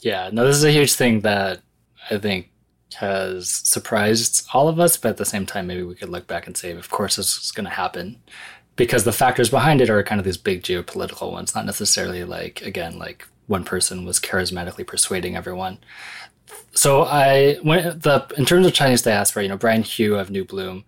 Yeah, no, this is a huge thing that I think has surprised all of us, but at the same time, maybe we could look back and say, of course, this is going to happen because the factors behind it are kind of these big geopolitical ones, not necessarily like, again, like one person was charismatically persuading everyone so I went the in terms of Chinese diaspora, you know, Brian Hioe of New Bloom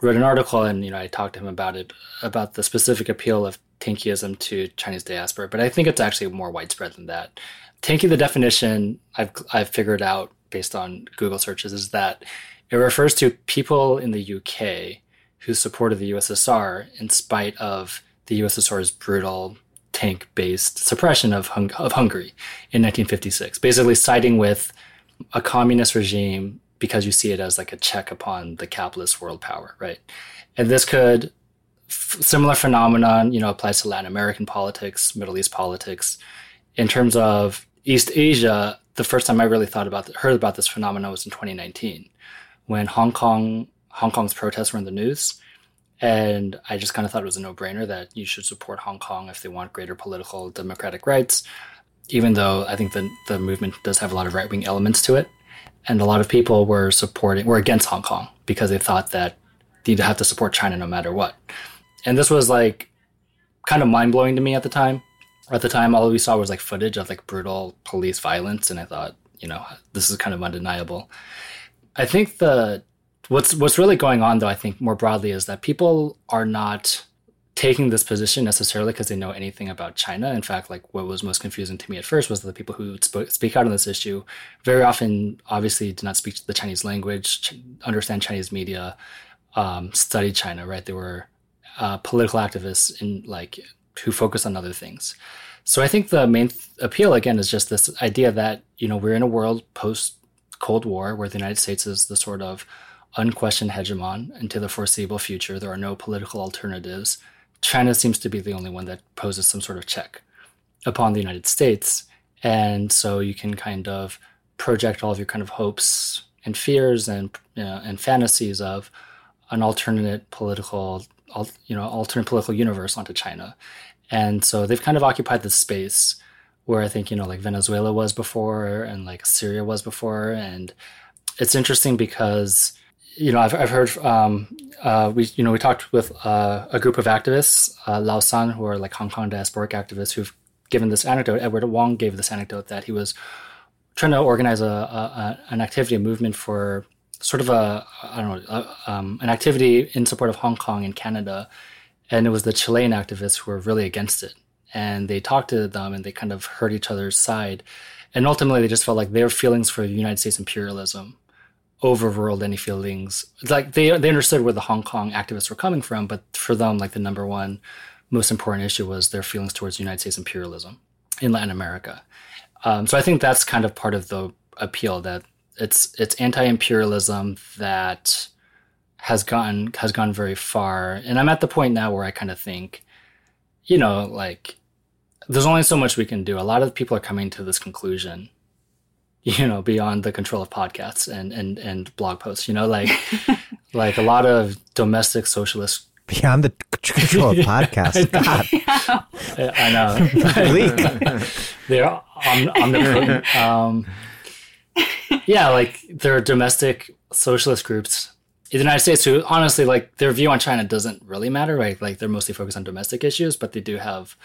wrote an article, and you know, I talked to him about it about the specific appeal of Tankyism to Chinese diaspora. But I think it's actually more widespread than that. Tanky, the definition I've I've figured out based on Google searches is that it refers to people in the UK who supported the USSR in spite of the USSR's brutal tank-based suppression of, hung- of Hungary in 1956, basically siding with a communist regime because you see it as like a check upon the capitalist world power, right? And this could f- similar phenomenon, you know, applies to Latin American politics, Middle East politics. In terms of East Asia, the first time I really thought about heard about this phenomenon was in 2019, when Hong Kong Hong Kong's protests were in the news, and I just kind of thought it was a no brainer that you should support Hong Kong if they want greater political democratic rights even though I think the the movement does have a lot of right wing elements to it, and a lot of people were supporting were against Hong Kong because they thought that you'd have to support China no matter what, and this was like kind of mind blowing to me at the time. At the time, all we saw was like footage of like brutal police violence, and I thought, you know, this is kind of undeniable. I think the what's what's really going on though, I think more broadly is that people are not taking this position necessarily because they know anything about China. In fact, like what was most confusing to me at first was that the people who speak out on this issue very often, obviously, did not speak the Chinese language, understand Chinese media, um, studied China. Right? They were uh, political activists in like who focus on other things. So I think the main th- appeal again is just this idea that you know we're in a world post Cold War where the United States is the sort of unquestioned hegemon into the foreseeable future. There are no political alternatives. China seems to be the only one that poses some sort of check upon the United States. And so you can kind of project all of your kind of hopes and fears and you know, and fantasies of an alternate political you know alternate political universe onto China. And so they've kind of occupied this space where I think, you know, like Venezuela was before and like Syria was before. And it's interesting because you know, I've, I've heard um, uh, we you know we talked with uh, a group of activists, uh, Lausan, who are like Hong Kong diasporic activists, who've given this anecdote. Edward Wong gave this anecdote that he was trying to organize a, a an activity, a movement for sort of a I don't know a, um, an activity in support of Hong Kong in Canada, and it was the Chilean activists who were really against it, and they talked to them and they kind of heard each other's side, and ultimately they just felt like their feelings for United States imperialism overruled any feelings. Like they they understood where the Hong Kong activists were coming from, but for them, like the number one most important issue was their feelings towards United States imperialism in Latin America. Um, so I think that's kind of part of the appeal that it's it's anti-imperialism that has gone has gone very far. And I'm at the point now where I kind of think, you know, like there's only so much we can do. A lot of people are coming to this conclusion you know beyond the control of podcasts and and and blog posts you know like like a lot of domestic socialist beyond the control of podcasts. god. I know. They're on, on the um yeah like there are domestic socialist groups in the united states who honestly like their view on china doesn't really matter right? Like they're mostly focused on domestic issues but they do have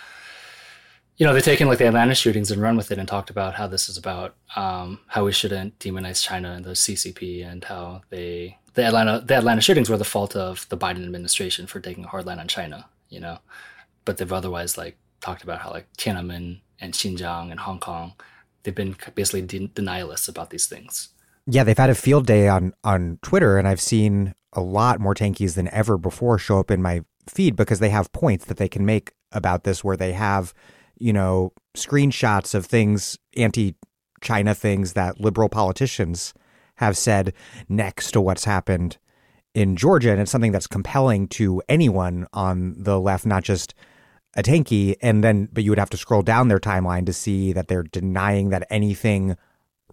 you know, they've taken like the Atlanta shootings and run with it and talked about how this is about um, how we shouldn't demonize China and the CCP and how they the Atlanta the Atlanta shootings were the fault of the Biden administration for taking a hard line on China, you know, but they've otherwise like talked about how like Tiananmen and Xinjiang and Hong Kong, they've been basically de- denialists about these things. Yeah, they've had a field day on on Twitter, and I've seen a lot more tankies than ever before show up in my feed because they have points that they can make about this where they have you know, screenshots of things, anti China things that liberal politicians have said next to what's happened in Georgia. And it's something that's compelling to anyone on the left, not just a tanky. And then, but you would have to scroll down their timeline to see that they're denying that anything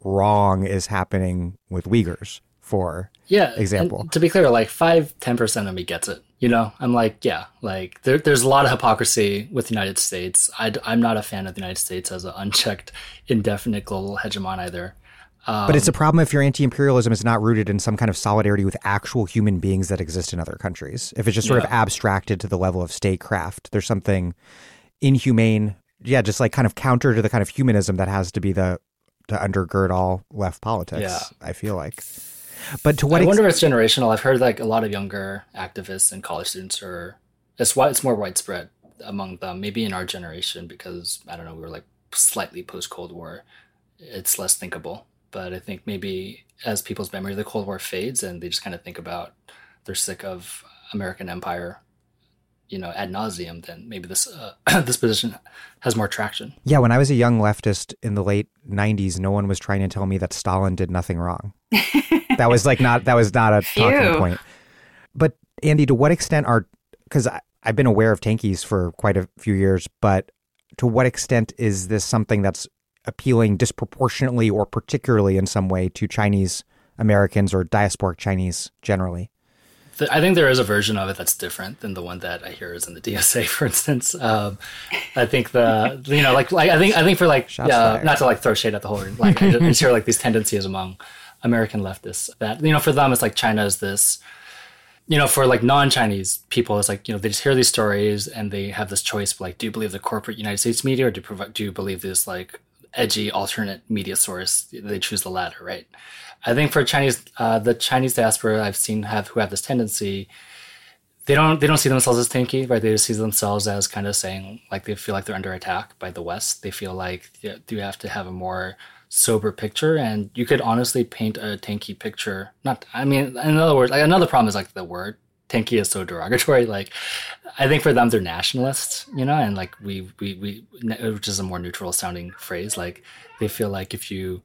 wrong is happening with Uyghurs, for yeah, example. to be clear, like five, 10% of me gets it. You know, I'm like, yeah, like there, there's a lot of hypocrisy with the United States. I, am not a fan of the United States as an unchecked, indefinite global hegemon either. Um, but it's a problem if your anti-imperialism is not rooted in some kind of solidarity with actual human beings that exist in other countries. If it's just sort yeah. of abstracted to the level of statecraft, there's something inhumane, yeah, just like kind of counter to the kind of humanism that has to be the to undergird all left politics. Yeah. I feel like. But to what I ex- wonder if it's generational. I've heard like a lot of younger activists and college students are it's why it's more widespread among them. Maybe in our generation because I don't know, we were like slightly post Cold War. It's less thinkable. But I think maybe as people's memory of the Cold War fades and they just kind of think about they're sick of American empire you know ad nauseum, then maybe this uh, this position has more traction. Yeah, when I was a young leftist in the late '90s, no one was trying to tell me that Stalin did nothing wrong. that was like not that was not a talking point. But Andy, to what extent are because I've been aware of tankies for quite a few years, but to what extent is this something that's appealing disproportionately or particularly in some way to Chinese Americans or diasporic Chinese generally? I think there is a version of it that's different than the one that I hear is in the DSA, for instance. Um, I think the you know like like I think I think for like Shots yeah, fired. not to like throw shade at the whole like I just hear like these tendencies among American leftists that you know for them it's like China is this you know for like non-Chinese people it's like you know they just hear these stories and they have this choice like do you believe the corporate United States media or do you, do you believe this like edgy alternate media source they choose the latter right I think for Chinese, uh, the Chinese diaspora I've seen have who have this tendency, they don't they don't see themselves as tanky, right? They just see themselves as kind of saying like they feel like they're under attack by the West. They feel like you, you have to have a more sober picture, and you could honestly paint a tanky picture. Not, I mean, in other words, like another problem is like the word tanky is so derogatory. Like, I think for them they're nationalists, you know, and like we we we, which is a more neutral sounding phrase. Like they feel like if you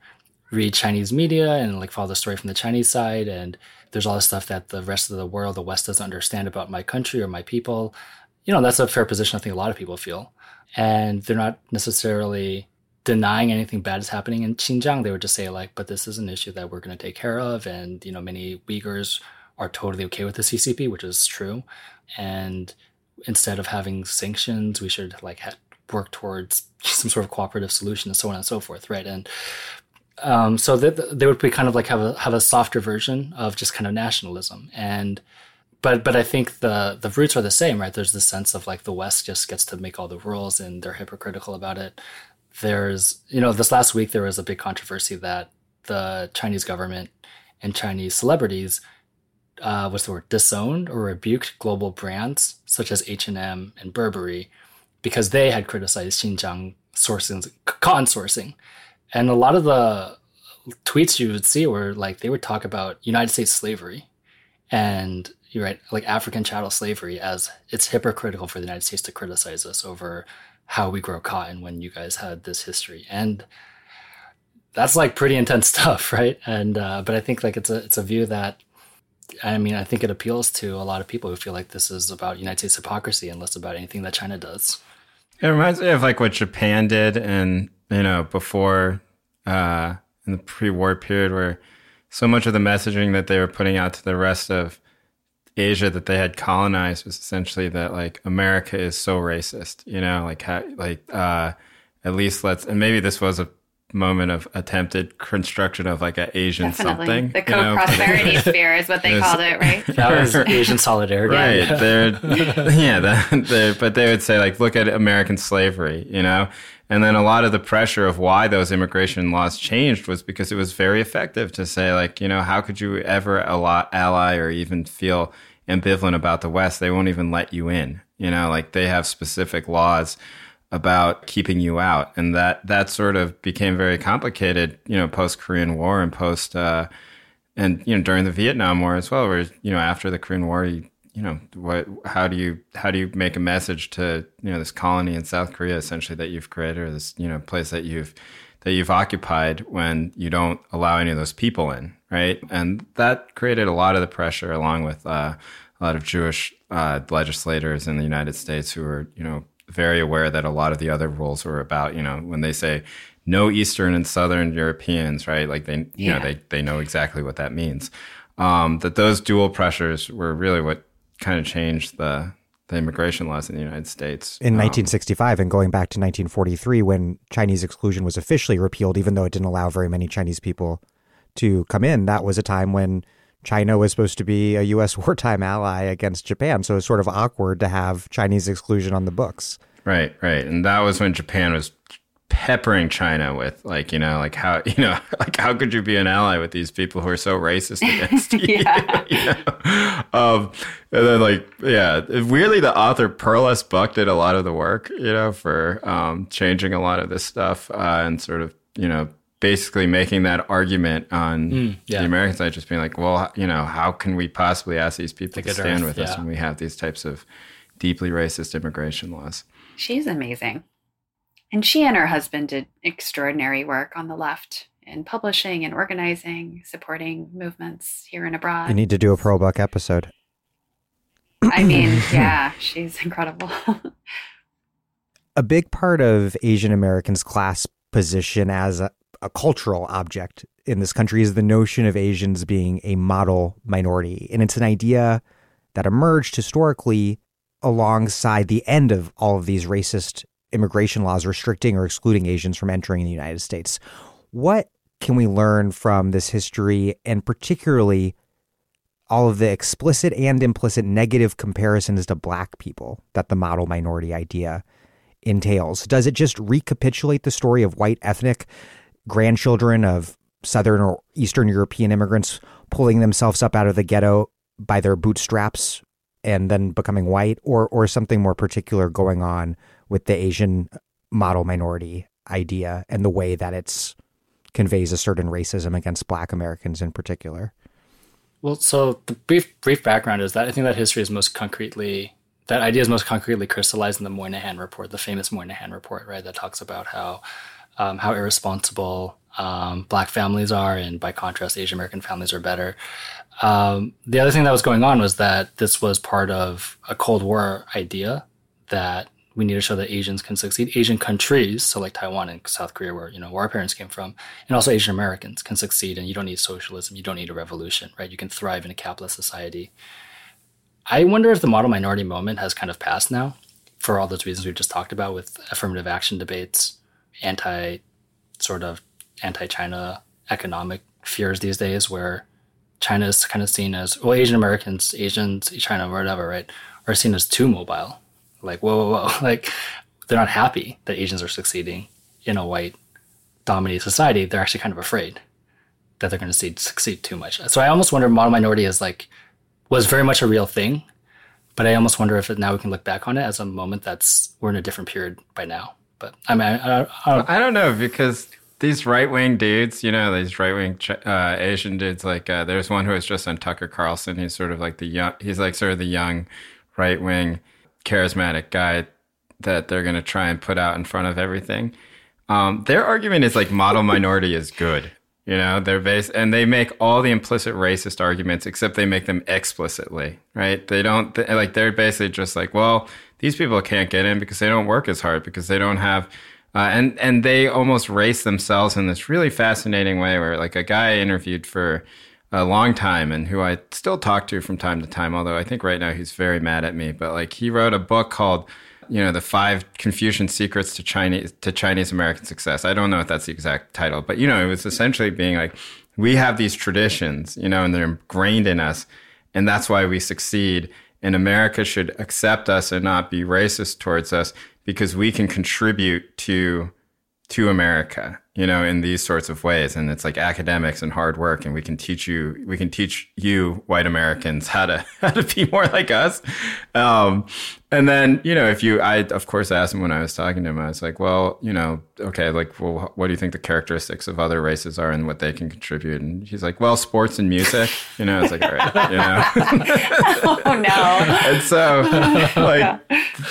read Chinese media and like follow the story from the Chinese side and there's all this stuff that the rest of the world, the West doesn't understand about my country or my people. You know, that's a fair position I think a lot of people feel. And they're not necessarily denying anything bad is happening in Xinjiang. They would just say like, but this is an issue that we're going to take care of. And, you know, many Uyghurs are totally okay with the CCP, which is true. And instead of having sanctions, we should like ha- work towards some sort of cooperative solution and so on and so forth. Right. And um, so that they would be kind of like have a have a softer version of just kind of nationalism and but but I think the the roots are the same, right? There's this sense of like the West just gets to make all the rules and they're hypocritical about it. There's you know this last week there was a big controversy that the Chinese government and Chinese celebrities uh, what's the word disowned or rebuked global brands such as H and M and Burberry because they had criticized Xinjiang sourcing cotton sourcing. And a lot of the tweets you would see were like they would talk about United States slavery and you're right, like African chattel slavery as it's hypocritical for the United States to criticize us over how we grow cotton when you guys had this history. And that's like pretty intense stuff, right? And uh, but I think like it's a it's a view that I mean I think it appeals to a lot of people who feel like this is about United States hypocrisy and less about anything that China does. It reminds me of like what Japan did and you know, before uh, in the pre-war period, where so much of the messaging that they were putting out to the rest of Asia that they had colonized was essentially that like America is so racist, you know, like how, like uh, at least let's and maybe this was a moment of attempted construction of like an Asian Definitely. something. The co-prosperity sphere is what they Yes. called it, right? That was Asian solidarity. Right. They're, yeah, that, they're, but they would say, like, look at American slavery, you know? And then a lot of the pressure of why those immigration laws changed was because it was very effective to say, like, you know, how could you ever ally, or even feel ambivalent about the West? They won't even let you in, you know? Like, they have specific laws about keeping you out. And that, that sort of became very complicated, you know, post Korean War and post, uh, and you know during the Vietnam War as well, where you know after the Korean War, you, you know what? How do you how do you make a message to you know this colony in South Korea essentially that you've created, or this you know place that you've that you've occupied when you don't allow any of those people in, right? And that created a lot of the pressure, along with uh, a lot of Jewish uh, legislators in the United States who were you know very aware that a lot of the other rules were about you know when they say no Eastern and Southern Europeans, right? Like they, you know, they they know exactly what that means. Um, that those dual pressures were really what kind of changed the the immigration laws in the United States in Um, 1965 and going back to 1943 when Chinese exclusion was officially repealed, even though it didn't allow very many Chinese people to come in. That was a time when China was supposed to be a U.S. wartime ally against Japan. So it's sort of awkward to have Chinese exclusion on the books. Right, right. And that was when Japan was peppering China with like, you know, like how, you know, like how could you be an ally with these people who are so racist against you? Yeah. you know? Um, and then like, yeah, weirdly the author Pearl S. Buck did a lot of the work, you know, for um, changing a lot of this stuff uh, and sort of, you know, basically making that argument on Mm, yeah. the American side, just being like, well, you know, how can we possibly ask these people The to stand earth, with us when we have these types of deeply racist immigration laws? She's amazing. And she and her husband did extraordinary work on the left in publishing and organizing, supporting movements here and abroad. You need to do a Pearl Buck episode. I mean, yeah, she's incredible. a big part of Asian Americans' class position as a, a cultural object in this country is the notion of Asians being a model minority. And it's an idea that emerged historically alongside the end of all of these racist immigration laws restricting or excluding Asians from entering the United States. What can we learn from this history and particularly all of the explicit and implicit negative comparisons to black people that the model minority idea entails. Does it just recapitulate the story of white ethnic grandchildren of Southern or Eastern European immigrants pulling themselves up out of the ghetto by their bootstraps and then becoming white, or or something more particular going on with the Asian model minority idea and the way that it's conveys a certain racism against Black Americans in particular. Well, so the brief brief background is that I think that history is most concretely that idea is most concretely crystallized in the Moynihan report, the famous Moynihan report, right? That talks about how um, how irresponsible um, black families are, and by contrast, Asian American families are better. Um, the other thing that was going on was that this was part of a Cold War idea that we need to show that Asians can succeed. Asian countries, so like Taiwan and South Korea, where you know where our parents came from, and also Asian Americans can succeed, and you don't need socialism, you don't need a revolution, right? You can thrive in a capitalist society. I wonder if the model minority moment has kind of passed now, for all those reasons we've just talked about, with affirmative action debates, anti, sort of anti-China economic fears these days, where China is kind of seen as well, Asian Americans, Asians, China, whatever, right, are seen as too mobile like, whoa, whoa, whoa. Like, they're not happy that Asians are succeeding in a white dominated society. They're actually kind of afraid that they're going to succeed too much. So I almost wonder model minority is like, was very much a real thing. But I almost wonder if now we can look back on it as a moment that's, we're in a different period by now. But I mean, I, I, I, don't, I don't know because these right wing dudes, you know, these right wing uh, Asian dudes, like uh, there's one who was just on Tucker Carlson. He's sort of like the young, he's like sort of the young right wing charismatic guy that they're going to try and put out in front of everything. Um, their argument is like model minority is good. You know, they're based and they make all the implicit racist arguments, except they make them explicitly, right? They don't they, like they're basically just like, well, these people can't get in because they don't work as hard because they don't have, uh, and and they almost race themselves in this really fascinating way, where like a guy I interviewed for a long time and who I still talk to from time to time, although I think right now he's very mad at me. But like he wrote a book called, you know, the five Confucian secrets to Chinese to Chinese American success. I don't know if that's the exact title, but you know, it was essentially being like, we have these traditions, you know, and they're ingrained in us, and that's why we succeed. And America should accept us and not be racist towards us because we can contribute to to America, you know, in these sorts of ways. And it's like academics and hard work. And we can teach you, we can teach you white Americans how to, how to be more like us. Um, and then, you know, if you, I, of course, asked him when I was talking to him, I was like, well, you know, okay, like, well, what do you think the characteristics of other races are and what they can contribute? And he's like, well, sports and music, you know, it's like, all right, you know. oh, no. and so, like,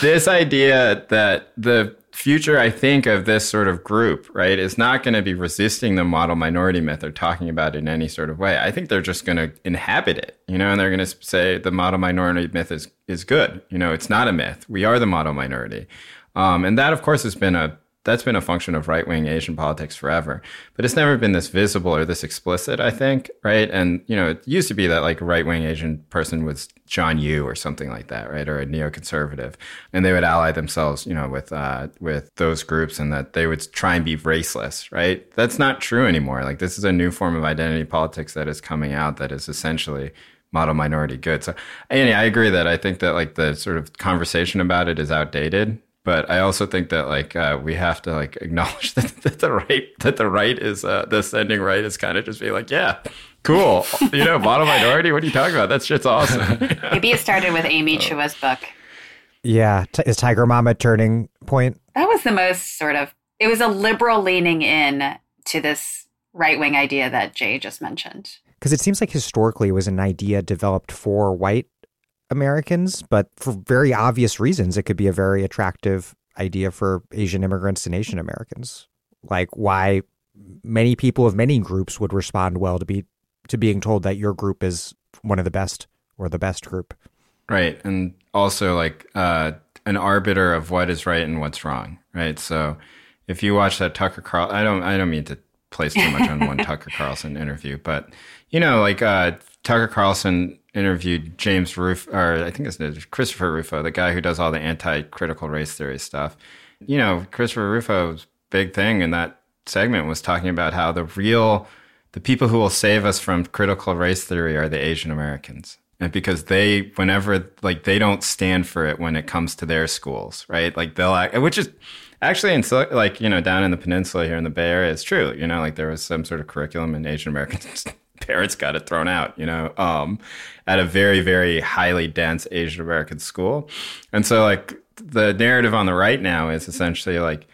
this idea that the, future, I think, of this sort of group, right, is not going to be resisting the model minority myth or talking about it in any sort of way. I think they're just going to inhabit it, you know, and they're going to say the model minority myth is, is good. You know, it's not a myth. We are the model minority. Um, and that, of course, has been a that's been a function of right wing Asian politics forever. But it's never been this visible or this explicit, I think, right? And, you know, it used to be that like right wing Asian person was John Yoo or something like that, right? Or a neoconservative. And they would ally themselves, you know, with, uh, with those groups and that they would try and be raceless, right? That's not true anymore. Like this is a new form of identity politics that is coming out that is essentially model minority good. So, anyway, I agree that I think that like the sort of conversation about it is outdated but I also think that like uh, we have to like acknowledge that, that, the right that the right is uh, the ascending right is kind of just being like yeah cool. You know model minority what are you talking about? That shit's awesome. Maybe it started with Amy Chua's book. Yeah T- is Tiger Mama a turning point? That was the most sort of it was a liberal leaning in to this right wing idea that Jay just mentioned. Because it seems like historically it was an idea developed for white Americans, but for very obvious reasons, it could be a very attractive idea for Asian immigrants and Asian Americans. Like why many people of many groups would respond well to be to being told that your group is one of the best or the best group. Right. And also like uh, an arbiter of what is right and what's wrong. Right. So if you watch that Tucker Carl I don't I don't mean to place too much on one Tucker Carlson interview, but you know, like uh, Tucker Carlson interviewed James Rufo, or I think it's Christopher Rufo, the guy who does all the anti-critical race theory stuff. You know, Christopher Rufo's big thing in that segment was talking about how the real, the people who will save us from critical race theory are the Asian Americans. And because they, whenever, like, they don't stand for it when it comes to their schools, right? Like, they'll act, which is actually, in, like, you know, down in the peninsula here in the Bay Area, it's true. You know, like, there was some sort of curriculum in Asian Americans parents got it thrown out, you know, um, at a very, very highly dense Asian American school. And so, like, the narrative on the right now is essentially like,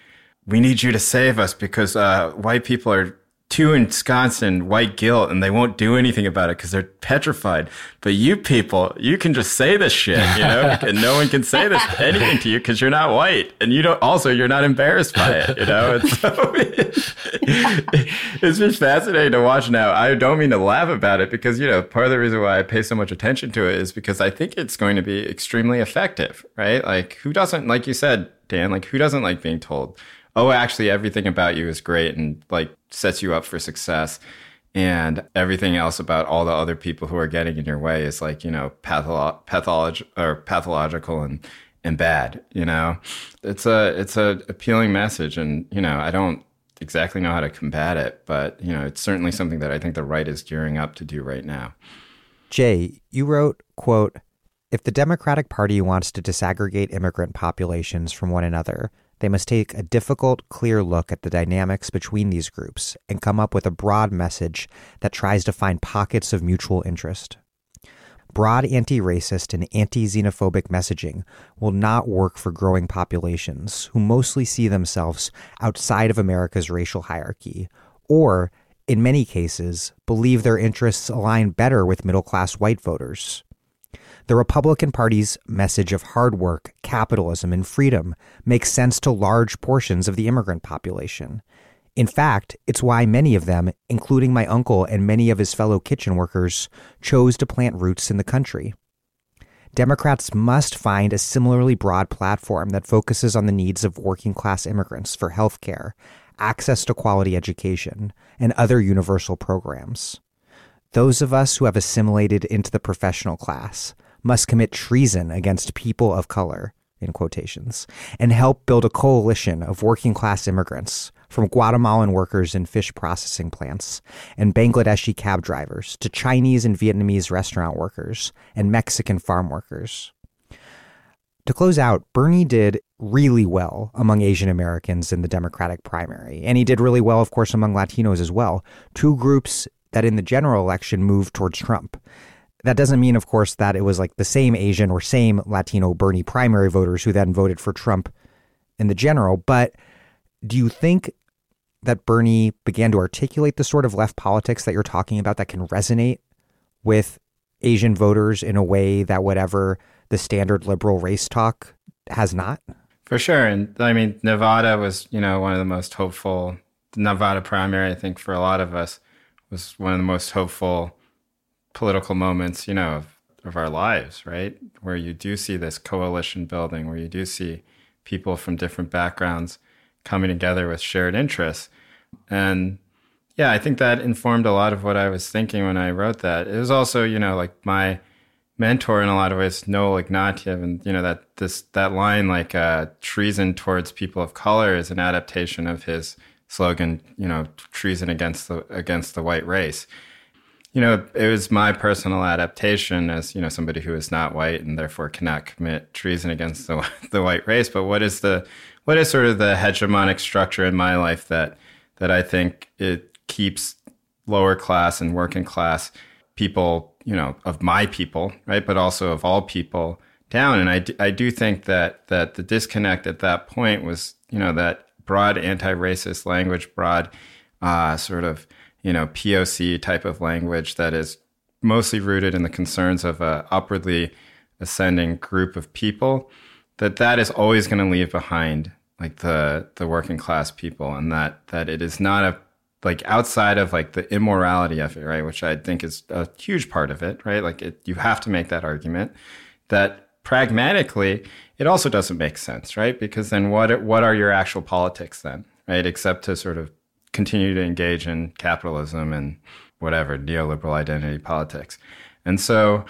we need you to save us because uh, white people are too ensconced in white guilt and they won't do anything about it because they're petrified. But you people, you can just say this shit, you know, and no one can say this anything to you because you're not white, and you don't. Also, you're not embarrassed by it, you know. And so it's just fascinating to watch now. I don't mean to laugh about it because you know part of the reason why I pay so much attention to it is because I think it's going to be extremely effective, right? Like who doesn't, like you said, Dan, like who doesn't like being told oh, actually, everything about you is great and like sets you up for success. And everything else about all the other people who are getting in your way is like, you know, patholo- patholog- or pathological and, and bad, you know, it's a, it's a appealing message. And, you know, I don't exactly know how to combat it, but, you know, it's certainly something that I think the right is gearing up to do right now. Jay, you wrote, quote, if the Democratic Party wants to disaggregate immigrant populations from one another, they must take a difficult, clear look at the dynamics between these groups and come up with a broad message that tries to find pockets of mutual interest. Broad anti racist and anti xenophobic messaging will not work for growing populations who mostly see themselves outside of America's racial hierarchy, or, in many cases, believe their interests align better with middle class white voters. The Republican Party's message of hard work, capitalism, and freedom makes sense to large portions of the immigrant population. In fact, it's why many of them, including my uncle and many of his fellow kitchen workers, chose to plant roots in the country. Democrats must find a similarly broad platform that focuses on the needs of working class immigrants for health care, access to quality education, and other universal programs. Those of us who have assimilated into the professional class must commit treason against people of color, in quotations, and help build a coalition of working class immigrants, from Guatemalan workers in fish processing plants and Bangladeshi cab drivers to Chinese and Vietnamese restaurant workers and Mexican farm workers. To close out, Bernie did really well among Asian Americans in the Democratic primary, and he did really well, of course, among Latinos as well, two groups that in the general election moved towards Trump. That doesn't mean, of course, that it was like the same Asian or same Latino Bernie primary voters who then voted for Trump in the general. But do you think that Bernie began to articulate the sort of left politics that you're talking about that can resonate with Asian voters in a way that whatever the standard liberal race talk has not? For sure. And I mean, Nevada was, you know, one of the most hopeful, Nevada primary, I think, for a lot of us was one of the most hopeful political moments, you know, of, of our lives, right? Where you do see this coalition building, where you do see people from different backgrounds coming together with shared interests. And yeah, I think that informed a lot of what I was thinking when I wrote that. It was also, you know, like my mentor in a lot of ways, Noel Ignatiev, and you know that this that line like uh, treason towards people of color is an adaptation of his slogan, you know, treason against the against the white race you know, it was my personal adaptation as, you know, somebody who is not white and therefore cannot commit treason against the, the white race. But what is the, what is sort of the hegemonic structure in my life that, that I think it keeps lower class and working class people, you know, of my people, right? But also of all people down. And I, I do think that, that the disconnect at that point was, you know, that broad anti-racist language, broad, uh, sort of, you know, POC type of language that is mostly rooted in the concerns of a upwardly ascending group of people, that that is always going to leave behind like the the working class people, and that that it is not a like outside of like the immorality of it, right? Which I think is a huge part of it, right? Like it, you have to make that argument that pragmatically it also doesn't make sense, right? Because then what what are your actual politics then, right? Except to sort of continue to engage in capitalism and whatever neoliberal identity politics. And so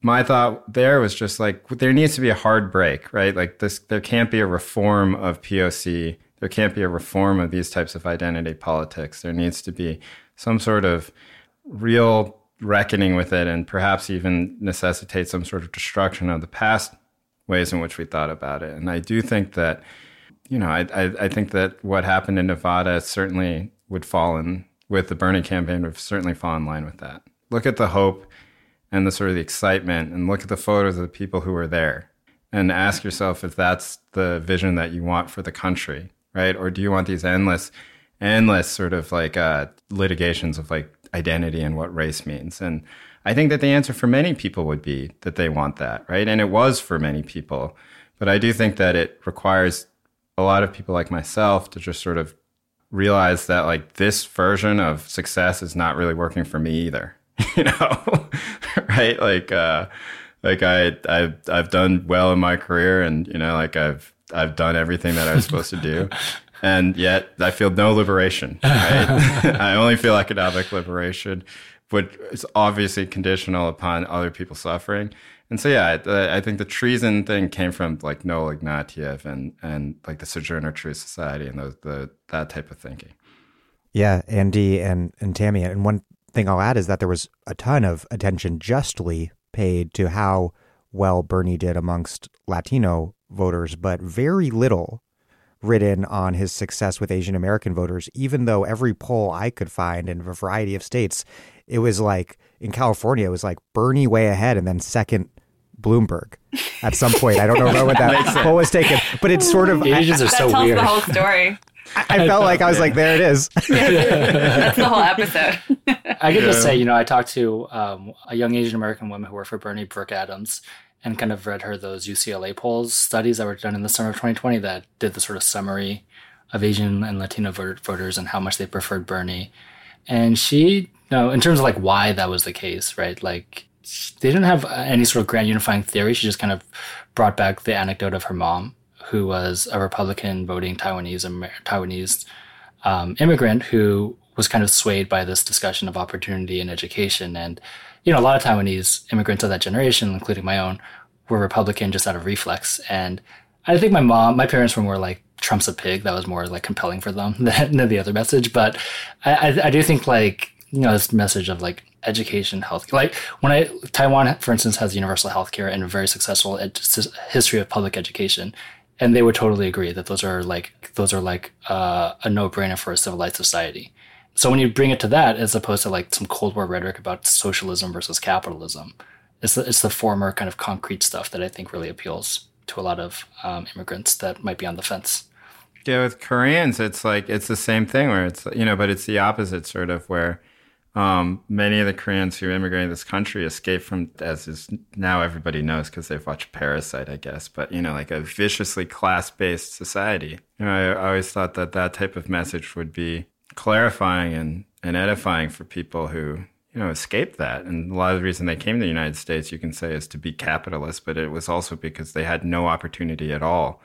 my thought there was just like there needs to be a hard break, right? Like this there can't be a reform of POC. There can't be a reform of these types of identity politics. There needs to be some sort of real reckoning with it and perhaps even necessitate some sort of destruction of the past ways in which we thought about it. And I do think that you know, I, I, I think that what happened in Nevada certainly would fall in with the Bernie campaign would certainly fall in line with that. Look at the hope and the sort of the excitement and look at the photos of the people who were there and ask yourself if that's the vision that you want for the country, right? Or do you want these endless, endless sort of like uh, litigations of like identity and what race means? And I think that the answer for many people would be that they want that, right? And it was for many people. But I do think that it requires a lot of people like myself to just sort of realize that like this version of success is not really working for me either. you know, right? Like, uh, like I, I've, I've done well in my career, and you know, like I've, I've done everything that I was supposed to do, and yet I feel no liberation. Right? I only feel economic liberation, which is obviously conditional upon other people suffering. And so, yeah, I, I, think the treason thing came from like Noel Ignatiev and and like the Sojourner Truth Society and those the that type of thinking. Yeah, Andy and and Tammy, and one thing I'll add is that there was a ton of attention justly paid to how well Bernie did amongst Latino voters, but very little written on his success with Asian American voters, even though every poll I could find in a variety of states, it was like in California, it was like Bernie way ahead and then second Bloomberg at some point. I don't know when that poll was taken, but it's sort of Asians are that so tells weird. the whole story. I, I felt like I was like, there it is. That's the whole episode. I could just say, you know, I talked to um, a young Asian American woman who worked for Bernie Brooke Adams and kind of read her those UCLA polls studies that were done in the summer of 2020 that did the sort of summary of Asian and Latino voters and how much they preferred Bernie. And she, you know, in terms of like why that was the case, right? Like they didn't have any sort of grand unifying theory. She just kind of brought back the anecdote of her mom, who was a Republican voting Taiwanese Amer- Taiwanese um, immigrant who was kind of swayed by this discussion of opportunity and education. And, you know, a lot of Taiwanese immigrants of that generation, including my own, were Republican just out of reflex. And I think my mom, my parents were more like, Trump's a pig. That was more like compelling for them than, than the other message. But I, I, I do think like, you know, this message of like education, health, like when I, Taiwan, for instance, has universal healthcare and a very successful ed- history of public education and they would totally agree that those are like those are like uh, a no-brainer for a civilized society. So when you bring it to that, as opposed to like some Cold War rhetoric about socialism versus capitalism, it's the, it's the former kind of concrete stuff that I think really appeals to a lot of um, immigrants that might be on the fence. Yeah, with Koreans, it's like it's the same thing where it's you know, but it's the opposite sort of where um, many of the Koreans who immigrated this country escaped from, as is now everybody knows because they've watched Parasite, I guess. But you know, like a viciously class-based society. You know, I, always thought that that type of message would be clarifying and and edifying for people who you know escaped that. And a lot of the reason they came to the United States, you can say, is to be capitalists, but it was also because they had no opportunity at all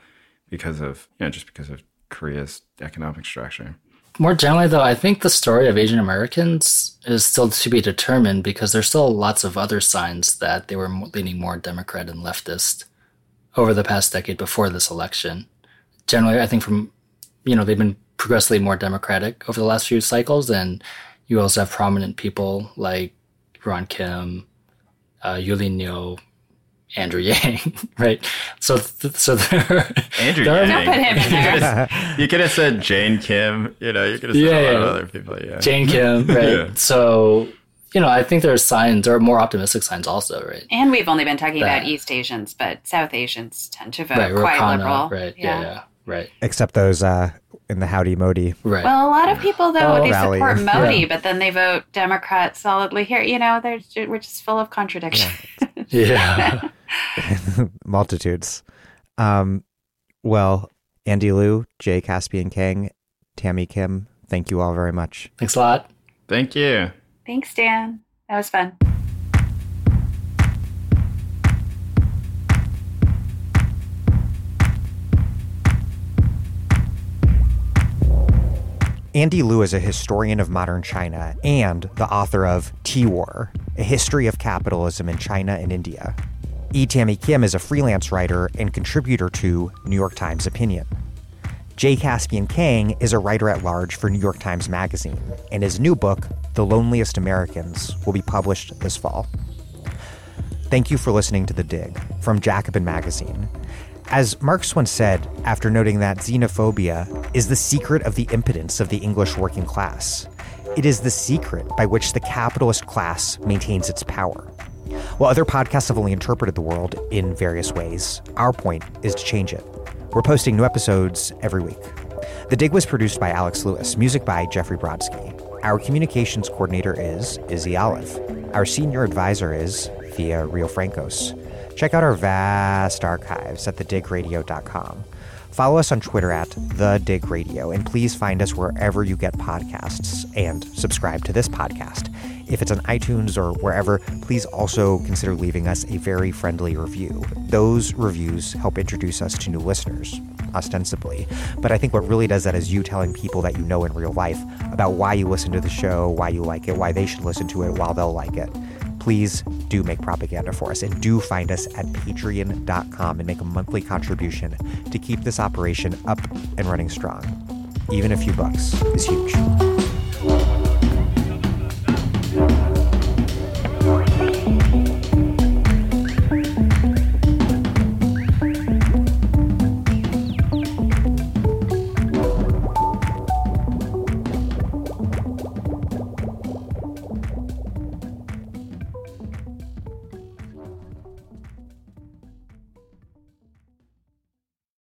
because of you know just because of Korea's economic structure. More generally, though, I think the story of Asian Americans is still to be determined because there's still lots of other signs that they were leaning more Democrat and leftist over the past decade before this election. Generally, I think from, you know, they've been progressively more Democratic over the last few cycles. And you also have prominent people like Ron Kim, uh, Yuh-Line Niou, Andrew Yang, right? So, th- so there, Andrew there are- Yang. Don't put him in You there. could have- You could have said Jane Kim. You know, you could have said Yeah, a lot of other people. Yeah. Jane Kim, right? Yeah. So, you know, I think there are signs, there are more optimistic signs also, right? And we've only been talking about East Asians, but South Asians tend to vote right, quite Ro Khanna, liberal. right? Yeah. yeah, right, Except those uh, in the Howdy Modi. right. Well, a lot of people though Oh, they rally. support Modi, Yeah. but then they vote Democrat solidly here. You know, they're we're just full of contradictions. yeah. multitudes. Um, well, Andy Liu, Jay Caspian Kang, Tammy Kim, thank you all very much. Thanks a lot. Thank you. Thanks, Dan. That was fun. Andy Liu is a historian of modern China and the author of Tea War, A History of Capitalism in China and India. E. Tammy Kim is a freelance writer and contributor to New York Times Opinion. Jay Caspian Kang is a writer at large for New York Times Magazine, and his new book, The Loneliest Americans, will be published this fall. Thank you for listening to The Dig from Jacobin Magazine. As Marx once said, after noting that xenophobia is the secret of the impotence of the English working class, It is the secret by which the capitalist class maintains its power. While other podcasts have only interpreted the world in various ways, our point is to change it. We're posting new episodes every week. The Dig was produced by Alex Lewis, music by Jeffrey Brodsky. Our communications coordinator is Izzy Olive. Our senior advisor is Thea Riofrancos. Check out our vast archives at thedigradio.com. Follow us on Twitter at The Dig Radio, and please find us wherever you get podcasts and subscribe to this podcast. If it's on iTunes or wherever, please also consider leaving us a very friendly review. Those reviews help introduce us to new listeners, ostensibly. But I think what really does that is you telling people that you know in real life about why you listen to the show, why you like it, why they should listen to it, while they'll like it please do make propaganda for us and do find us at patreon.com and make a monthly contribution to keep this operation up and running strong. Even a few bucks is huge.